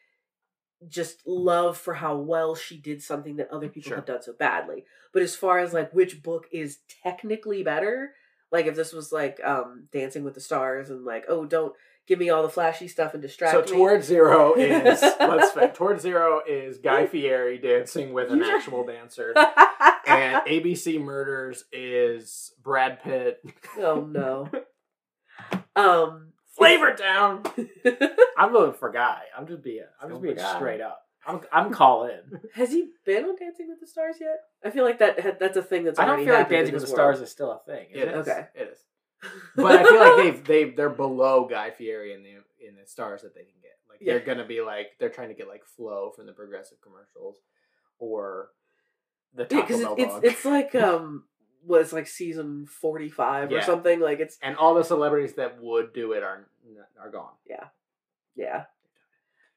just love for how well she did something that other people Sure. have done so badly. But as far as like which book is technically better, like if this was like um Dancing with the Stars and like, oh, don't give me all the flashy stuff and distract So me. Towards Zero is let's face Towards Zero is Guy Fieri dancing with an actual dancer, and ABC Murders is Brad Pitt. oh no. Um Flavor Town. I'm voting for Guy. I'm just being. I'm just being straight up. I'm. I'm calling. Has he been on Dancing with the Stars yet? I feel like that that's a thing that's I don't feel like Dancing with the this Stars is still a thing. It it? is. Okay. It is. But I feel like they've they they're below Guy Fieri in the in the stars that they can get. Like Yeah. they're gonna be like they're trying to get like Flo from the Progressive commercials, or The Yeah, Taco because Bell it's dog. it's like um was it's like season forty five or something. Like it's and all the celebrities that would do it are are gone. Yeah yeah.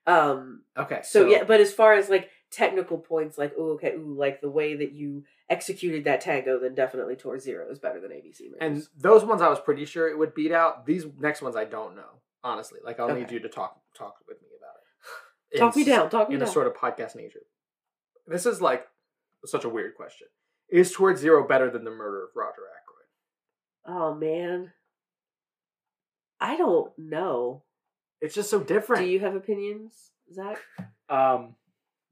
Um Okay, so, yeah, but as far as like technical points like oh okay, ooh, like the way that you executed that tango, then definitely Towards Zero is better than ABC Murders. and those ones I was pretty sure it would beat out. These next ones I don't know honestly. Like I'll need you to talk talk with me about it. talk me down, talk me down. in a sort of podcast nature. This is like such a weird question. Is Towards Zero better than the murder of Roger Ackroyd? oh man. I don't know. It's just so different. Do you have opinions, Zach? um.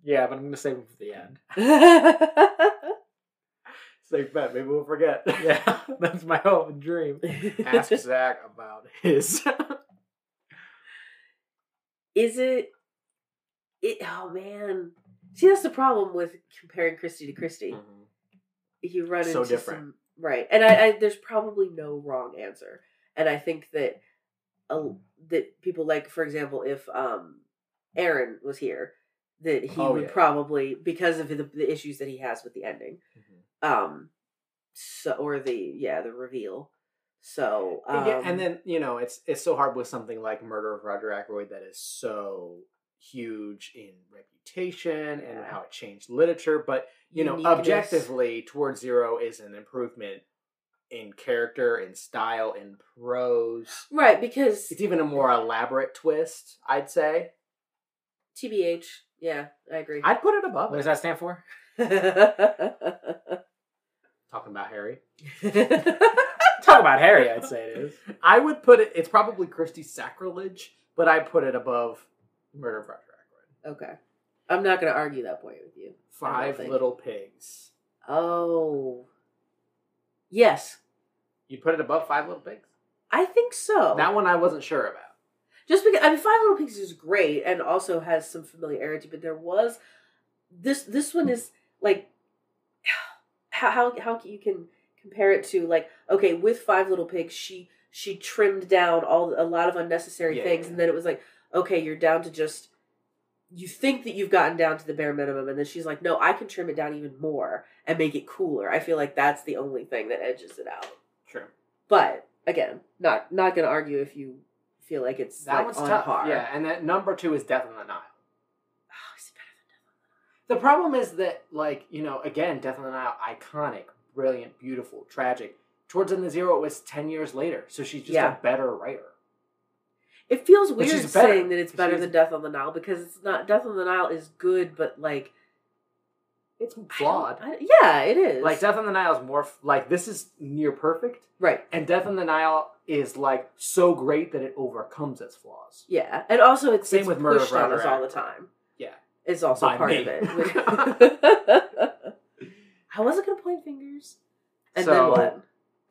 Yeah, but I'm gonna save them for the end. Safe bet. Maybe we'll forget. Yeah, that's my hope and dream. Ask Zach about his. is it it oh man see that's the problem with comparing christie to christie you run So into different. some right and I, I there's probably no wrong answer and i think that uh, that people like for example if um aaron was here that he Oh, would yeah. probably because of the, the issues that he has with the ending um so or the yeah the reveal. So um, yeah, and then you know it's it's so hard with something like Murder of Roger Ackroyd that is so huge in reputation and how it changed literature, but you know objectively, Towards Zero is an improvement in character, in style, in prose. right because It's even a more elaborate twist, I'd say. tbh yeah i agree I'd put it above What does that stand for? Talking about Harry, Talk about Harry. I'd say it is. I would put it. It's probably Christie's sacrilege, but I put it above Murder of Roger Ackroyd. okay. I'm not going to argue that point with you. Five. Little Pigs. Oh. Yes. You'd put it above Five Little Pigs? I think so. That one I wasn't sure about. Just because I mean Five Little Pigs is great and also has some familiarity, but there was this this one is like how how how you can compare it to like okay, with Five Little Pigs she she trimmed down all a lot of unnecessary Yeah, things yeah. and then it was like okay, you're down to just you think that you've gotten down to the bare minimum and then she's like no, I can trim it down even more and make it cooler. I feel like that's the only thing that edges it out. But again, not not going to argue if you feel like it's That like one's on tough. par. Yeah, and that number two is Death on the Nile. Oh, is it better The problem is that, like, you know, again, Death on the Nile, iconic, brilliant, beautiful, tragic. towards the end of zero it was 10 years later so she's just Yeah. a better writer It feels weird saying that it's better She's- than Death on the Nile because it's not. Death on the Nile is good, but like it's flawed I- yeah, it is. like death on the nile is more f- like this is near perfect right. and death on the nile is like so great that it overcomes its flaws Yeah, and also it's Same it's with Murder pushed of on us all the time. Yeah. it's also By part me. of it. I wasn't gonna point fingers. And then So- what?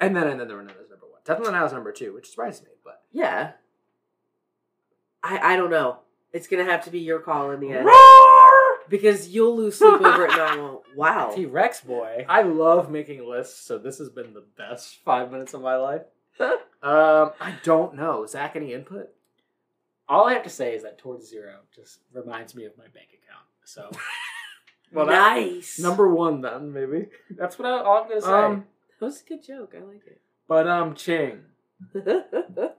and then and then there were number one death on the nile is number two which surprised me but Yeah. I I don't know. It's gonna have to be your call in the end! Because you'll lose sleep over it, and I won't. Wow. T Rex boy. I love making lists, so this has been the best five minutes of my life. um, I don't know. Zach, any input? All I have to say is that towards zero just reminds me of my bank account. So Well, nice. Number one, then maybe. that's what I, all I'm gonna say. Um, That was a good joke. I like it. but um, Ching.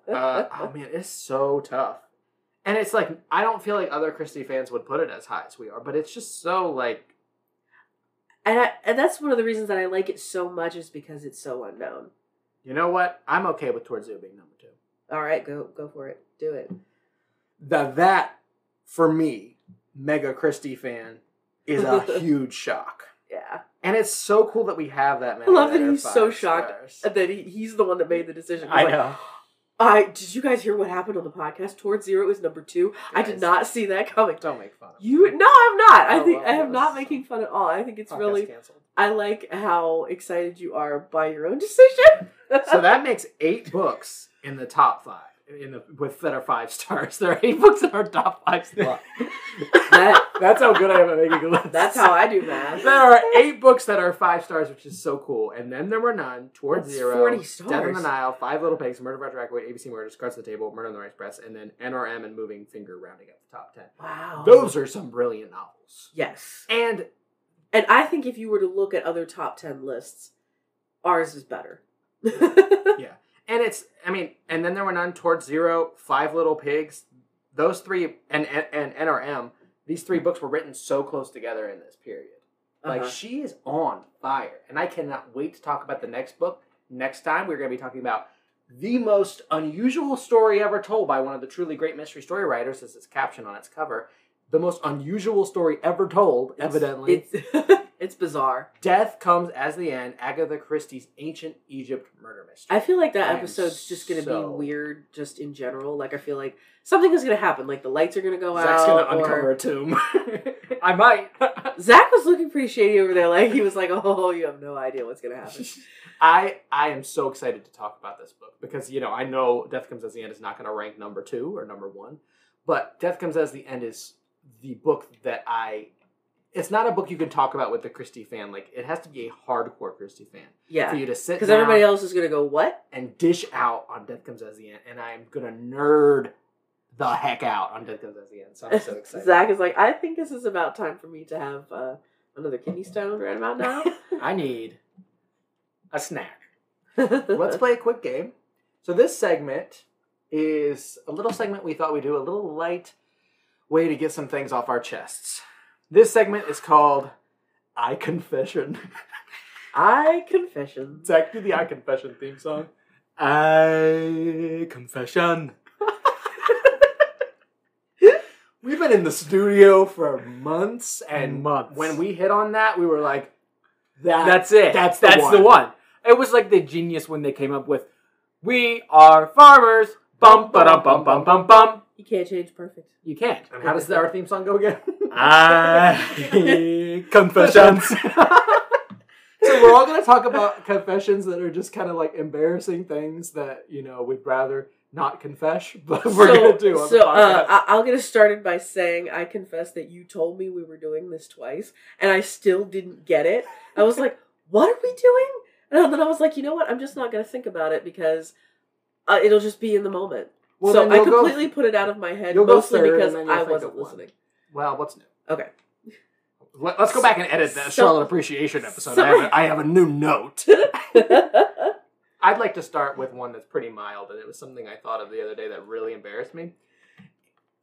Uh, oh man, it's so tough, and it's like I don't feel like other Christie fans would put it as high as we are, but it's just so like and I, and that's one of the reasons that I like it so much is because it's so unknown. you know what? I'm okay with towards zero being number two. All right, go go for it. Do it. The that for me, mega Christie fan, is a huge shock. Yeah. And it's so cool that we have that. I love many that he's so shocked stars. Then he, he's the one that made the decision. I like, know. I did you guys hear what happened on the podcast? Towards zero is number two. I did not see that coming. Don't make fun of me. You no, I'm not. I Oh, think I am not making fun at all. I think it's really. canceled. I like how excited you are by your own decision. So that makes eight books in the top five. In the with that are five stars. There are eight books in our top five stars. That- That's how good I am at making a list. that's how I do math. There are eight books that are five stars, which is so cool. And then there were none. Towards That's zero. 40 Death on stars. the Nile, Five Little Pigs, Murder by Dracula, ABC Murders, Cards on the Table, Murder on the Orient Express, and then N or M and Moving Finger rounding up the top ten. Wow. Those are some brilliant novels. yes. And And I think if you were to look at other top ten lists, ours is better. yeah. And it's, I mean, and then there were none towards zero, Five Little Pigs. Those three, and, and, and N or M, these three books were written so close together in this period. Like, Uh-huh. she is on fire. And I cannot wait to talk about the next book. Next time, we're going to be talking about the most unusual story ever told by one of the truly great mystery story writers, as it's captioned on its cover. The most unusual story ever told, evidently. it's it's bizarre. Death comes as the end, Agatha Christie's Ancient Egypt murder mystery. I feel like that I episode's just gonna so- be weird, just in general. Like I feel like something is gonna happen. Like the lights are gonna go Zach's out. Zach's gonna or- uncover a tomb. I might. Zach was looking pretty shady over there. Like he was like, "Oh, you have no idea what's gonna happen." I I am so excited to talk about this book because you know I know Death Comes as the End is not going to rank number two or number one, but Death Comes as the End is the book that I. It's not a book you can talk about with the Christie fan. Like it has to be a hardcore Christie fan Yeah. for you to sit because everybody else is gonna go, "What?" and dish out on Death Comes as the End, and I'm gonna nerd the heck out on Death Comes as the End. So I'm so excited. Zach is like, "I think this is about time for me to have uh, another kidney stone right about now." I need a snack. Let's play a quick game. So this segment is a little segment we thought we'd do a little light way to get some things off our chests. This segment is called I Confession. I Confession. Do the I Confession theme song. I confession. We've been in the studio for months, and Months. when we hit on that, we were like, that, That's it. That's the That's one. the one. It was like the genius when they came up with, "We are farmers." Bum ba dum bum bum bum bum. You can't change perfect. You can't. And how does our theme song go again? I confessions. so we're all going to talk about confessions that are just kind of like embarrassing things that you know we'd rather not confess, but we're so, going to do on so uh. I- I'll get us started by saying I confess that you told me we were doing this twice, and I still didn't get it. I was like, "What are we doing?" And then I was like, "You know what? I'm just not going to think about it because uh, it'll just be in the moment." Well, so I you'll go- completely put it out of my head, you'll go mostly third, because and then you'll I wasn't listening. well, what's new? Okay. Let, us go back and edit that So- Charlotte Appreciation episode. I, have a, I have a new note. I'd like to start with one that's pretty mild, and it was something I thought of the other day that really embarrassed me.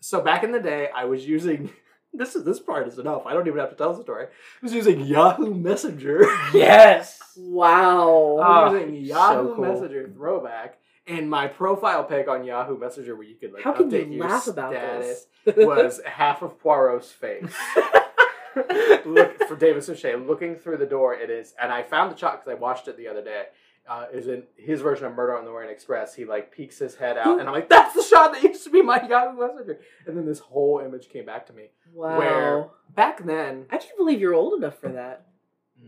So back in the day, I was using this is this part is enough. I don't even have to tell the story. I was using Yahoo Messenger. Yes. Wow. I'm using Yahoo so cool. Messenger throwback, and my profile pic on Yahoo Messenger, where you could like How can update you your laugh about status, this? was half of Poirot's face. Look for David Suchet looking through the door. It is, and I found the shot because I watched it the other day. Uh, is in his version of Murder on the Orient Express. He like peeks his head out, and I'm like, "That's the shot that used to be my Yahoo Messenger." And then this whole image came back to me. wow. Where back then, I can't believe you're old enough for that.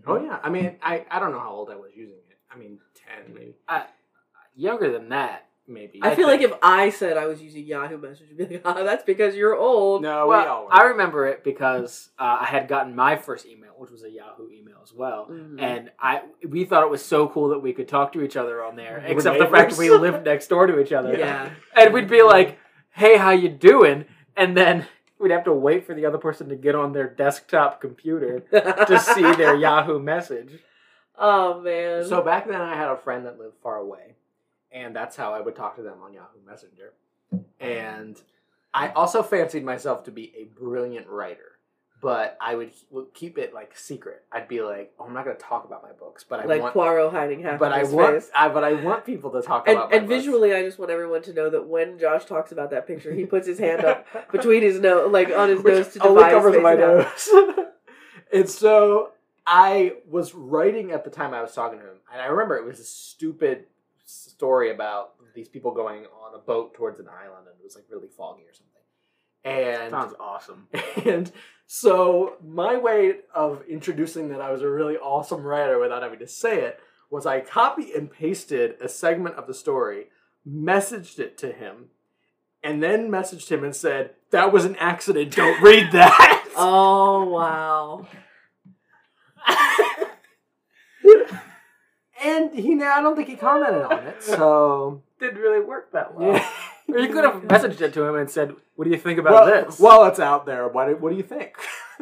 oh yeah, I mean, I I don't know how old I was using it. I mean, ten maybe. Younger than that, maybe. I, feel like if I said I was using Yahoo Messenger, you'd be like, "Ah, that's because you're old." No, we all were. I remember it because uh, I had gotten my first email, which was a Yahoo email as well. Mhm. And I we thought it was so cool that we could talk to each other on there, We're except the fact that we lived next door to each other. yeah. And we'd be like, "Hey, how you doing?" And then we'd have to wait for the other person to get on their desktop computer to see their Yahoo message. Oh man. So back then, I had a friend that lived far away, and that's how I would talk to them on Yahoo Messenger. Mm. And I also fancied myself to be a brilliant writer, but I would keep it like secret. I'd be like, "Oh, I'm not going to talk about my books, but I like want, Poirot hiding half but I his want, face. I, but I want people to talk And, about my and books. visually, I just want everyone to know that when Josh talks about that picture, he puts his hand up between his nose, like on his Which nose to divide his covers face my nose. and so I was writing at the time I was talking to him, and I remember it was a stupid story about these people going on a boat towards an island, and it was like really foggy or something. And Sounds awesome. and so my way of introducing that I was a really awesome writer without having to say it was I copy and pasted a segment of the story, messaged it to him, and then messaged him and said, "That was an accident. Don't read that." Oh wow! and he, I don't think he commented on it. So Didn't really work that well. yeah. Or you could have messaged it to him and said, "What do you think about well, this?" Well, it's out there, what do, what do you think?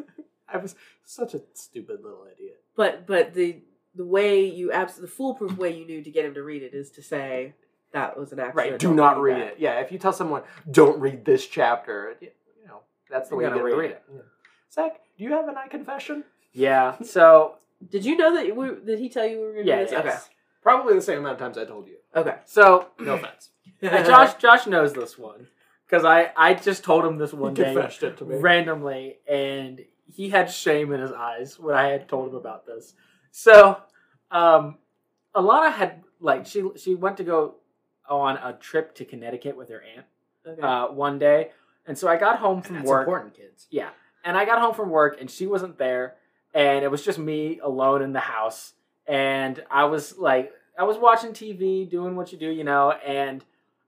I was such a stupid little idiot. But but the the way you abs the foolproof way you knew to get him to read it is to say that was an accident. Right. Do don't not read that." it. Yeah. If you tell someone, don't read this chapter, you know, that's the You're way you gonna get them to read read it. Yeah. Zach, do you have an eye confession? yeah. So Did you know that we, did he tell you we were going to yeah, do this? yes. Okay. Probably the same amount of times I told you. Okay. So No offense. And Josh Josh knows this one because I I just told him this one he day confessed it to me. randomly, and he had shame in his eyes when I had told him about this. So, um, Alana had like she she went to go on a trip to Connecticut with her aunt okay. uh, one day, and so I got home from That's work. important, kids. Yeah. And I got home from work and she wasn't there. And it was just me alone in the house. And I was like, I was watching TV, doing what you do, you know. And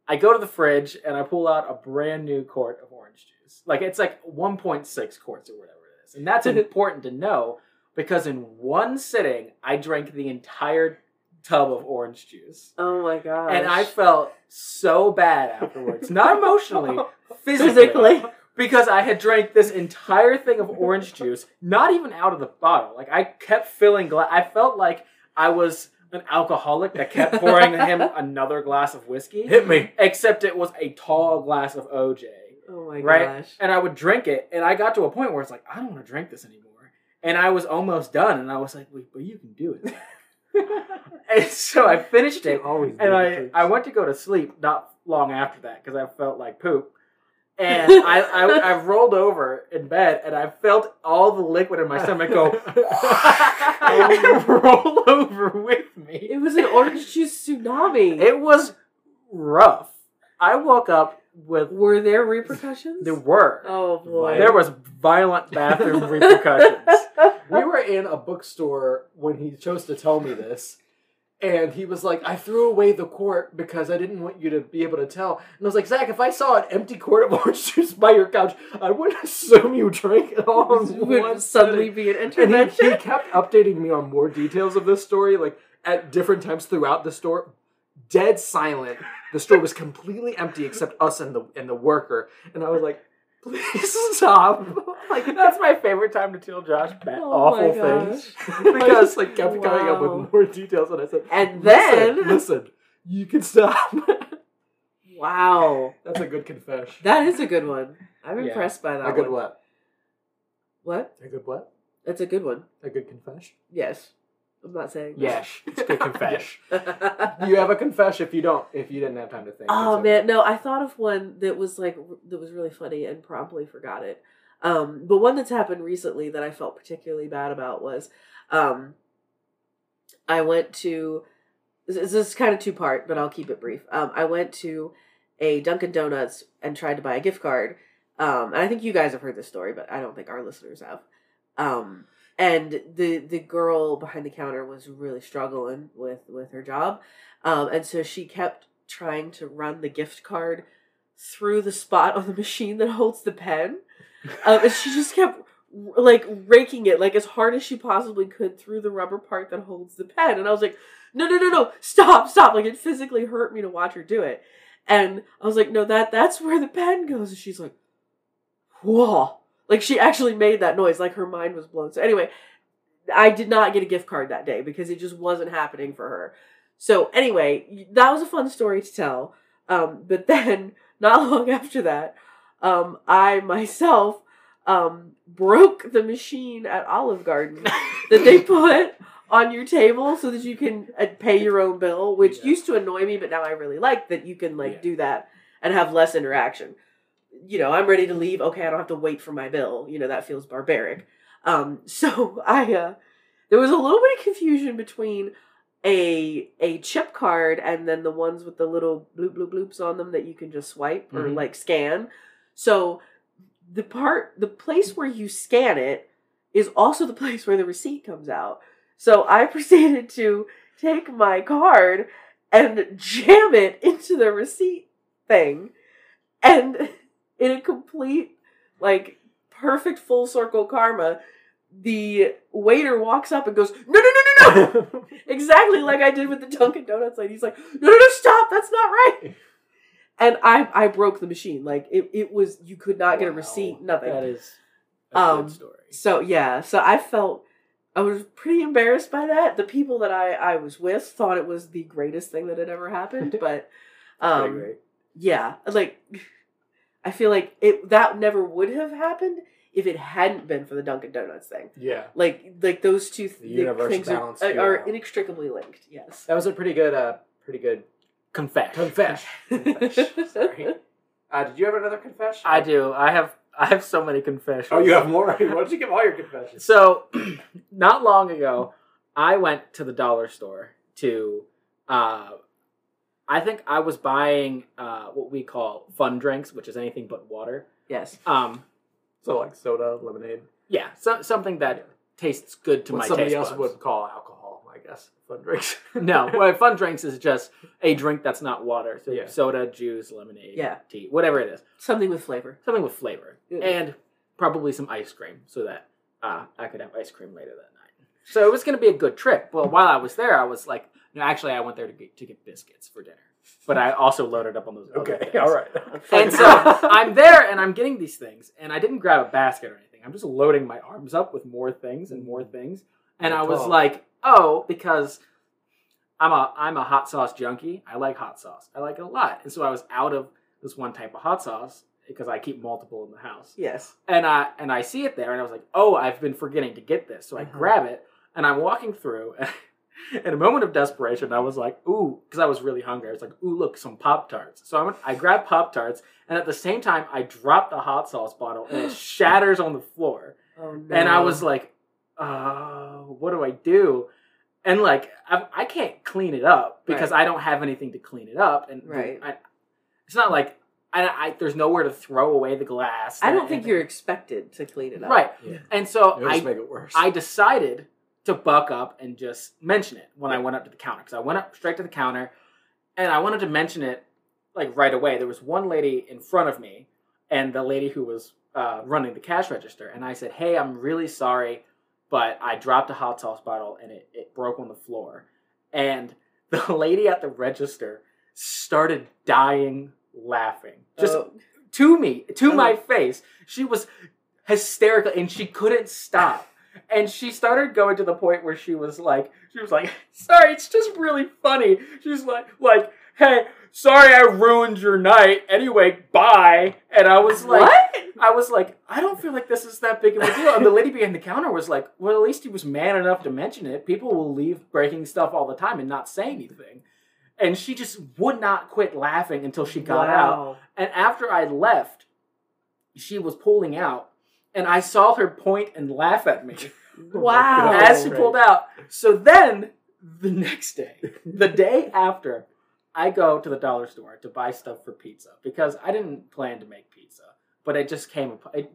I go to the fridge and I pull out a brand new quart of orange juice. Like it's like 1.6 quarts or whatever it is. And that's important to know because in one sitting, I drank the entire tub of orange juice. oh my god. And I felt so bad afterwards. Not emotionally, physically physically. because I had drank this entire thing of orange juice, not even out of the bottle. Like I kept filling glass. I felt like I was an alcoholic that kept pouring him another glass of whiskey. Hit me. Except it was a tall glass of OJ, Oh my Right? gosh. and I would drink it, and I got to a point where it's like I don't want to drink this anymore, and I was almost done, and I was like, "Wait, but you can do it." and so I finished it, Always. and I, I went to go to sleep not long after that because I felt like poop. And I, I, I rolled over in bed and I felt all the liquid in my stomach go roll over with me. It was an orange juice tsunami. It was rough. I woke up with were there repercussions? there were oh boy. there was violent bathroom repercussions. we were in a bookstore when he chose to tell me this. And he was like, I threw away the quart because I didn't want you to be able to tell. And I was like, Zach, if I saw an empty quart of orange juice by your couch, I wouldn't assume you drank it all in would suddenly sitting." be an intervention. And he, he kept updating me on more details of this story, like at different times throughout the store. Dead silent. The store was completely empty except us and the and the worker. And I was like, please stop. like that's my favorite time to tell Josh bad, Oh awful things because like kept coming up with more details, and I said, And "Listen, then listen, you can stop." Wow. That's a good confession. That is a good one. I'm Yeah. impressed by that a good one. what? What? A good what? That's a good one. A good confession. Yes. I'm not saying. Yes, it's a good confession. You have a confession if you don't. If you didn't have time to think. Oh man, no, I thought of one that was like that was really funny and promptly forgot it. Um, but one that's happened recently that I felt particularly bad about was, um, I went to. This this is kind of two part, but I'll keep it brief. Um, I went to a Dunkin' Donuts and tried to buy a gift card. Um, and I think you guys have heard this story, but I don't think our listeners have. Um, and the the girl behind the counter was really struggling with with her job, um, and so she kept trying to run the gift card through the spot on the machine that holds the pen, um, and she just kept like raking it like as hard as she possibly could through the rubber part that holds the pen. And I was like, no, no, no, no, stop, stop! Like it physically hurt me to watch her do it. And I was like, no, that that's where the pen goes. And she's like, whoa. Like she actually made that noise, like her mind was blown. So anyway, I did not get a gift card that day because it just wasn't happening for her. So anyway, that was a fun story to tell. Um, but then not long after that, um, I myself um, broke the machine at Olive Garden that they put on your table so that you can uh, pay your own bill, which Yeah. used to annoy me, but now I really like that you can like Yeah. do that and have less interaction. You know, I'm ready to leave. Okay, I don't have to wait for my bill. You know, that feels barbaric. Um, so I uh, there was a little bit of confusion between a a chip card and then the ones with the little bloop bloop bloops on them that you can just swipe or Mhm. like scan. So the part the place where you scan it is also the place where the receipt comes out. So I proceeded to take my card and jam it into the receipt thing. And in a complete like perfect full circle karma, the waiter walks up and goes, "No, no, no, no, no!" exactly like I did with the Dunkin' Donuts lady. He's like, "No, no, no, stop! That's not right." And I, I broke the machine. Like it, it was you could not get a receipt, nothing. That is a Um, good story. So yeah, so I felt I was pretty embarrassed by that. The people that I I was with thought it was the greatest thing that had ever happened, but um yeah, like I feel like it that never would have happened if it hadn't been for the Dunkin' Donuts thing. Yeah, Like like those two th- The universe things are, balanced are, are inextricably linked. Yes. that was a pretty good. Uh, pretty good Confess. confession. Confession. Sorry. Uh, did you have another confession? I do. I have. I have so many confessions. Oh, you have more. Why don't you give all your confessions? So, not long ago, I went to the dollar store to. Uh, I think I was buying uh, what we call fun drinks, which is anything but water. yes. Um, So like soda, lemonade. yeah, so, something that tastes good to what my somebody taste else buds. would call alcohol, I guess. Fun drinks. no, well, fun drinks is just a drink that's not water. So Yeah. soda, juice, lemonade, Yeah. tea, whatever it is, Something with flavor. something with flavor, Yeah. and probably some ice cream, so that uh, I could have ice cream later that night. So it was going to be a good trip. Well, while I was there, I was like, no, actually, I went there to get to get biscuits for dinner, but I also loaded up on those. okay, all right. And so I'm there and I'm getting these things, and I didn't grab a basket or anything. I'm just loading my arms up with more things and more things. And I was like, oh, because I'm a I'm a hot sauce junkie. I like hot sauce. I like it a lot. And so I was out of this one type of hot sauce because I keep multiple in the house. Yes. And I and I see it there, and I was like, oh, I've been forgetting to get this. So I Uh-huh. grab it, and I'm walking through. And in a moment of desperation, I was like, ooh, because I was really hungry. I was like, ooh, look, some Pop Tarts. So I went, I grabbed Pop Tarts, and at the same time, I dropped the hot sauce bottle, and it shatters on the floor. Oh no. And I was like, oh, what do I do? And like, I, I can't clean it up because I don't have anything to clean it up. And Right. I, it's not like I, I there's nowhere to throw away the glass. I don't think and- you're expected to clean it up. right. Yeah. And so It'll I make it worse. I decided to buck up and just mention it when I went up to the counter because I went up straight to the counter and I wanted to mention it like right away. There was one lady in front of me and the lady who was uh, running the cash register, and I said, "Hey, I'm really sorry, but I dropped a hot sauce bottle and it, it broke on the floor." And the lady at the register started dying laughing, just Oh, to me, to Oh. my face. She was hysterical and she couldn't stop. And she started going to the point where she was like, she was like, sorry, it's just really funny. She's like, like, hey, sorry I ruined your night. Anyway, bye. And I was like, what? I was like, I don't feel like this is that big of a deal. And the lady behind the counter was like, well, at least he was man enough to mention it. People will leave breaking stuff all the time and not say anything. And she just would not quit laughing until she got out. And after I left, she was pulling out, and I saw her point and laugh at me oh Wow. as she pulled out. So then, the next day, the day after, I go to the dollar store to buy stuff for pizza because I didn't plan to make pizza, but it just came. up- It,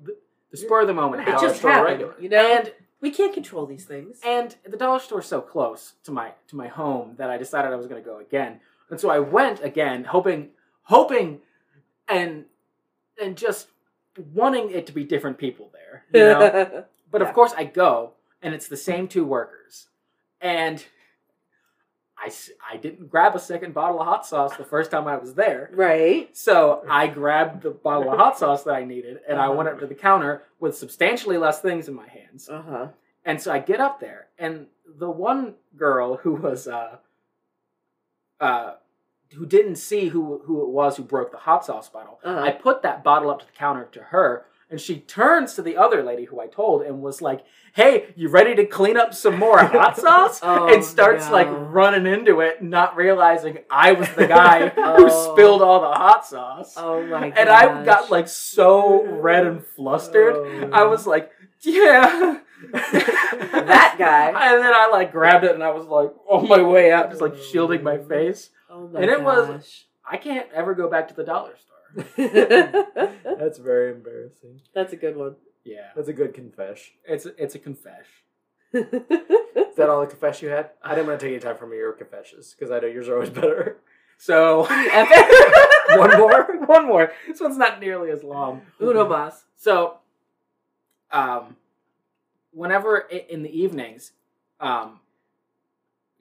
the spur of the moment. It just happened, regular. you know? And We can't control these things. and the dollar store's so close to my to my home that I decided I was going to go again. And so I went again, hoping hoping and and just wanting it to be different people there, you know. but Yeah. of course I go and it's the same two workers. And I I didn't grab a second bottle of hot sauce the first time I was there. right. So I grabbed the bottle of hot sauce that I needed and I went up to the counter with substantially less things in my hands. Uh huh. And so I get up there, and the one girl who was uh, uh, who didn't see who who it was who broke the hot sauce bottle, Uh-huh. I put that bottle up to the counter to her, and she turns to the other lady who I told and was like, "Hey, you ready to clean up some more hot sauce?" Oh, and starts like running into it, not realizing I was the guy who Oh. spilled all the hot sauce. Oh my god. and I got like so red and flustered. Oh. I was like, yeah. That guy. And then I like grabbed it and I was like on my way out, just like shielding my face. Oh my and it was I can't ever go back to the dollar store. That's very embarrassing. That's a good one. Yeah. That's a good confession. It's it's a confession. Is that all the confess you had? I didn't want to take any time from your confessions because I know yours are always better. So One more? one more. This one's not nearly as long. Uno mas. So, um, whenever in the evenings, um,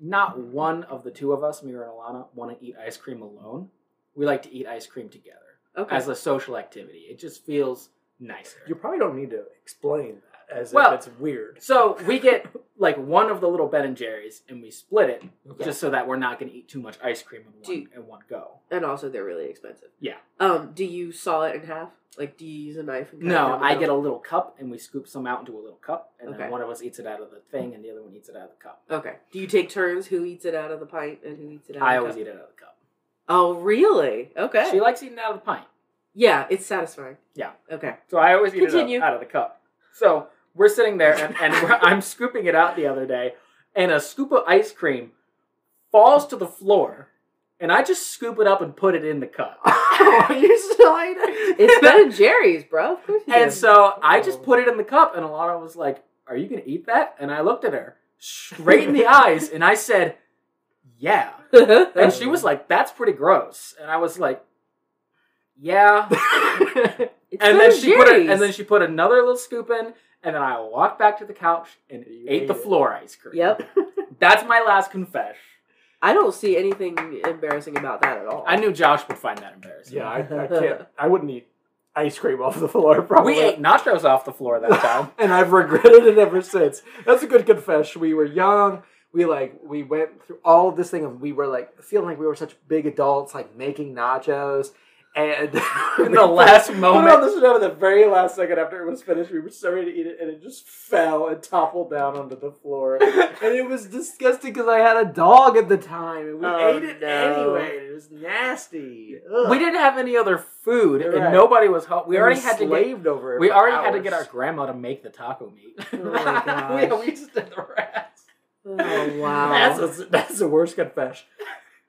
not one of the two of us, me or Alana, want to eat ice cream alone. We like to eat ice cream together Okay. as a social activity. It just feels nicer. You probably don't need to explain that as Well- if it's weird. So we get like one of the little Ben and Jerry's, and we split it Okay. just so that we're not going to eat too much ice cream in one you- in one go. and also they're really expensive. Yeah. Um, do you saw it in half? Like do you use a knife and cut No, down I get a little cup, and we scoop some out into a little cup, and Okay. then one of us eats it out of the thing, and the other one eats it out of the cup. Okay. Do you take turns who eats it out of the pint and who eats it out I of the always cup? eat it out of the cup. Oh, really? Okay. She likes eating out of the pint. yeah, it's satisfying. Yeah. Okay. So I always eat Continue. it out, out of the cup. So we're sitting there, and, and we're, I'm scooping it out the other day, and a scoop of ice cream falls to the floor, and I just scoop it up and put it in the cup. oh, you still ate it? It's Ben and Jerry's, bro. Of course you And do. so I just put it in the cup, and Alana was like, Are you going to eat that? And I looked at her straight in the eyes, and I said, Yeah. And she was like, That's pretty gross. And I was like, Yeah. It's and then she put it, Jerry's. and then she put another little scoop in, and then I walked back to the couch and You ate ate the it. floor ice cream. Yep. That's my last confession. I don't see anything embarrassing about that at all. I knew Josh would find that embarrassing. yeah, I, I can't. I wouldn't eat ice cream off the floor. Probably. We ate nachos off the floor that time. and I've regretted it ever since. That's a good confession. We were young. We like we went through all of this thing of we were like feeling like we were such big adults, like making nachos. And In the last Put moment. on the at the very last second after it was finished. We were so ready to eat it, and it just fell and toppled down onto the floor. and it was disgusting because I had a dog at the time, and we Oh, ate it no. anyway. It was nasty. Ugh. We didn't have any other food, You're and nobody was home. We And already had to get. over. it We already had to get our grandma to make the taco meat. Oh yeah, we just did the rest. oh wow. That's a, that's the worst confession.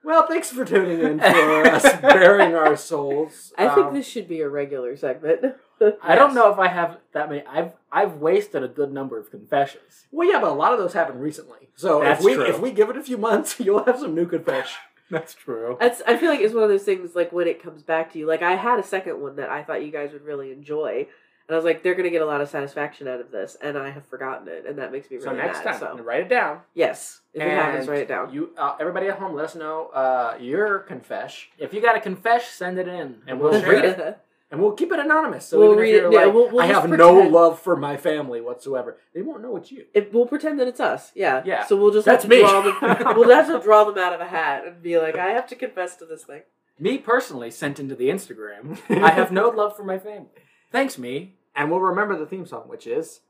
Well, thanks for tuning in for us bearing our souls. I think Um, this should be a regular segment. I don't know if I have that many. I've I've wasted a good number of confessions. Well, yeah, but a lot of those happened recently. So That's if we true. if we give it a few months, you'll have some new confession. That's true. That's, I feel like it's one of those things like when it comes back to you. Like I had a second one that I thought you guys would really enjoy, and I was like, they're gonna get a lot of satisfaction out of this, and I have forgotten it, and that makes me really mad. So next mad. time, So write it down. yes, if it happens, write it down. You, uh, everybody at home, let us know uh, your confesh. If you got a confess, send it in, And we'll share read it. and we'll keep it anonymous. So We'll even read if you're it- yeah, like, we'll- we'll I have no love for my family whatsoever, they won't know it's you. It, we'll pretend that it's us. Yeah. Yeah. So we'll just That's have to me. draw them. we'll have to draw them out of a hat and be like, I have to confess to this thing. Me personally sent into the Instagram. I have no love for my family. Thanks, me. And we'll remember the theme song, which is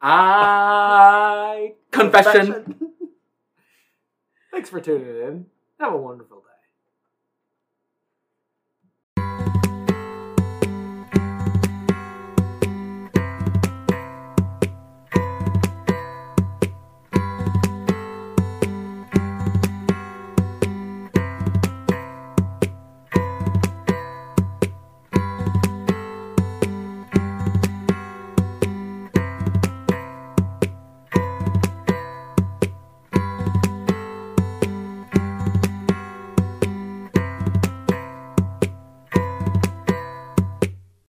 I confession. Thanks for tuning in. Have a wonderful day.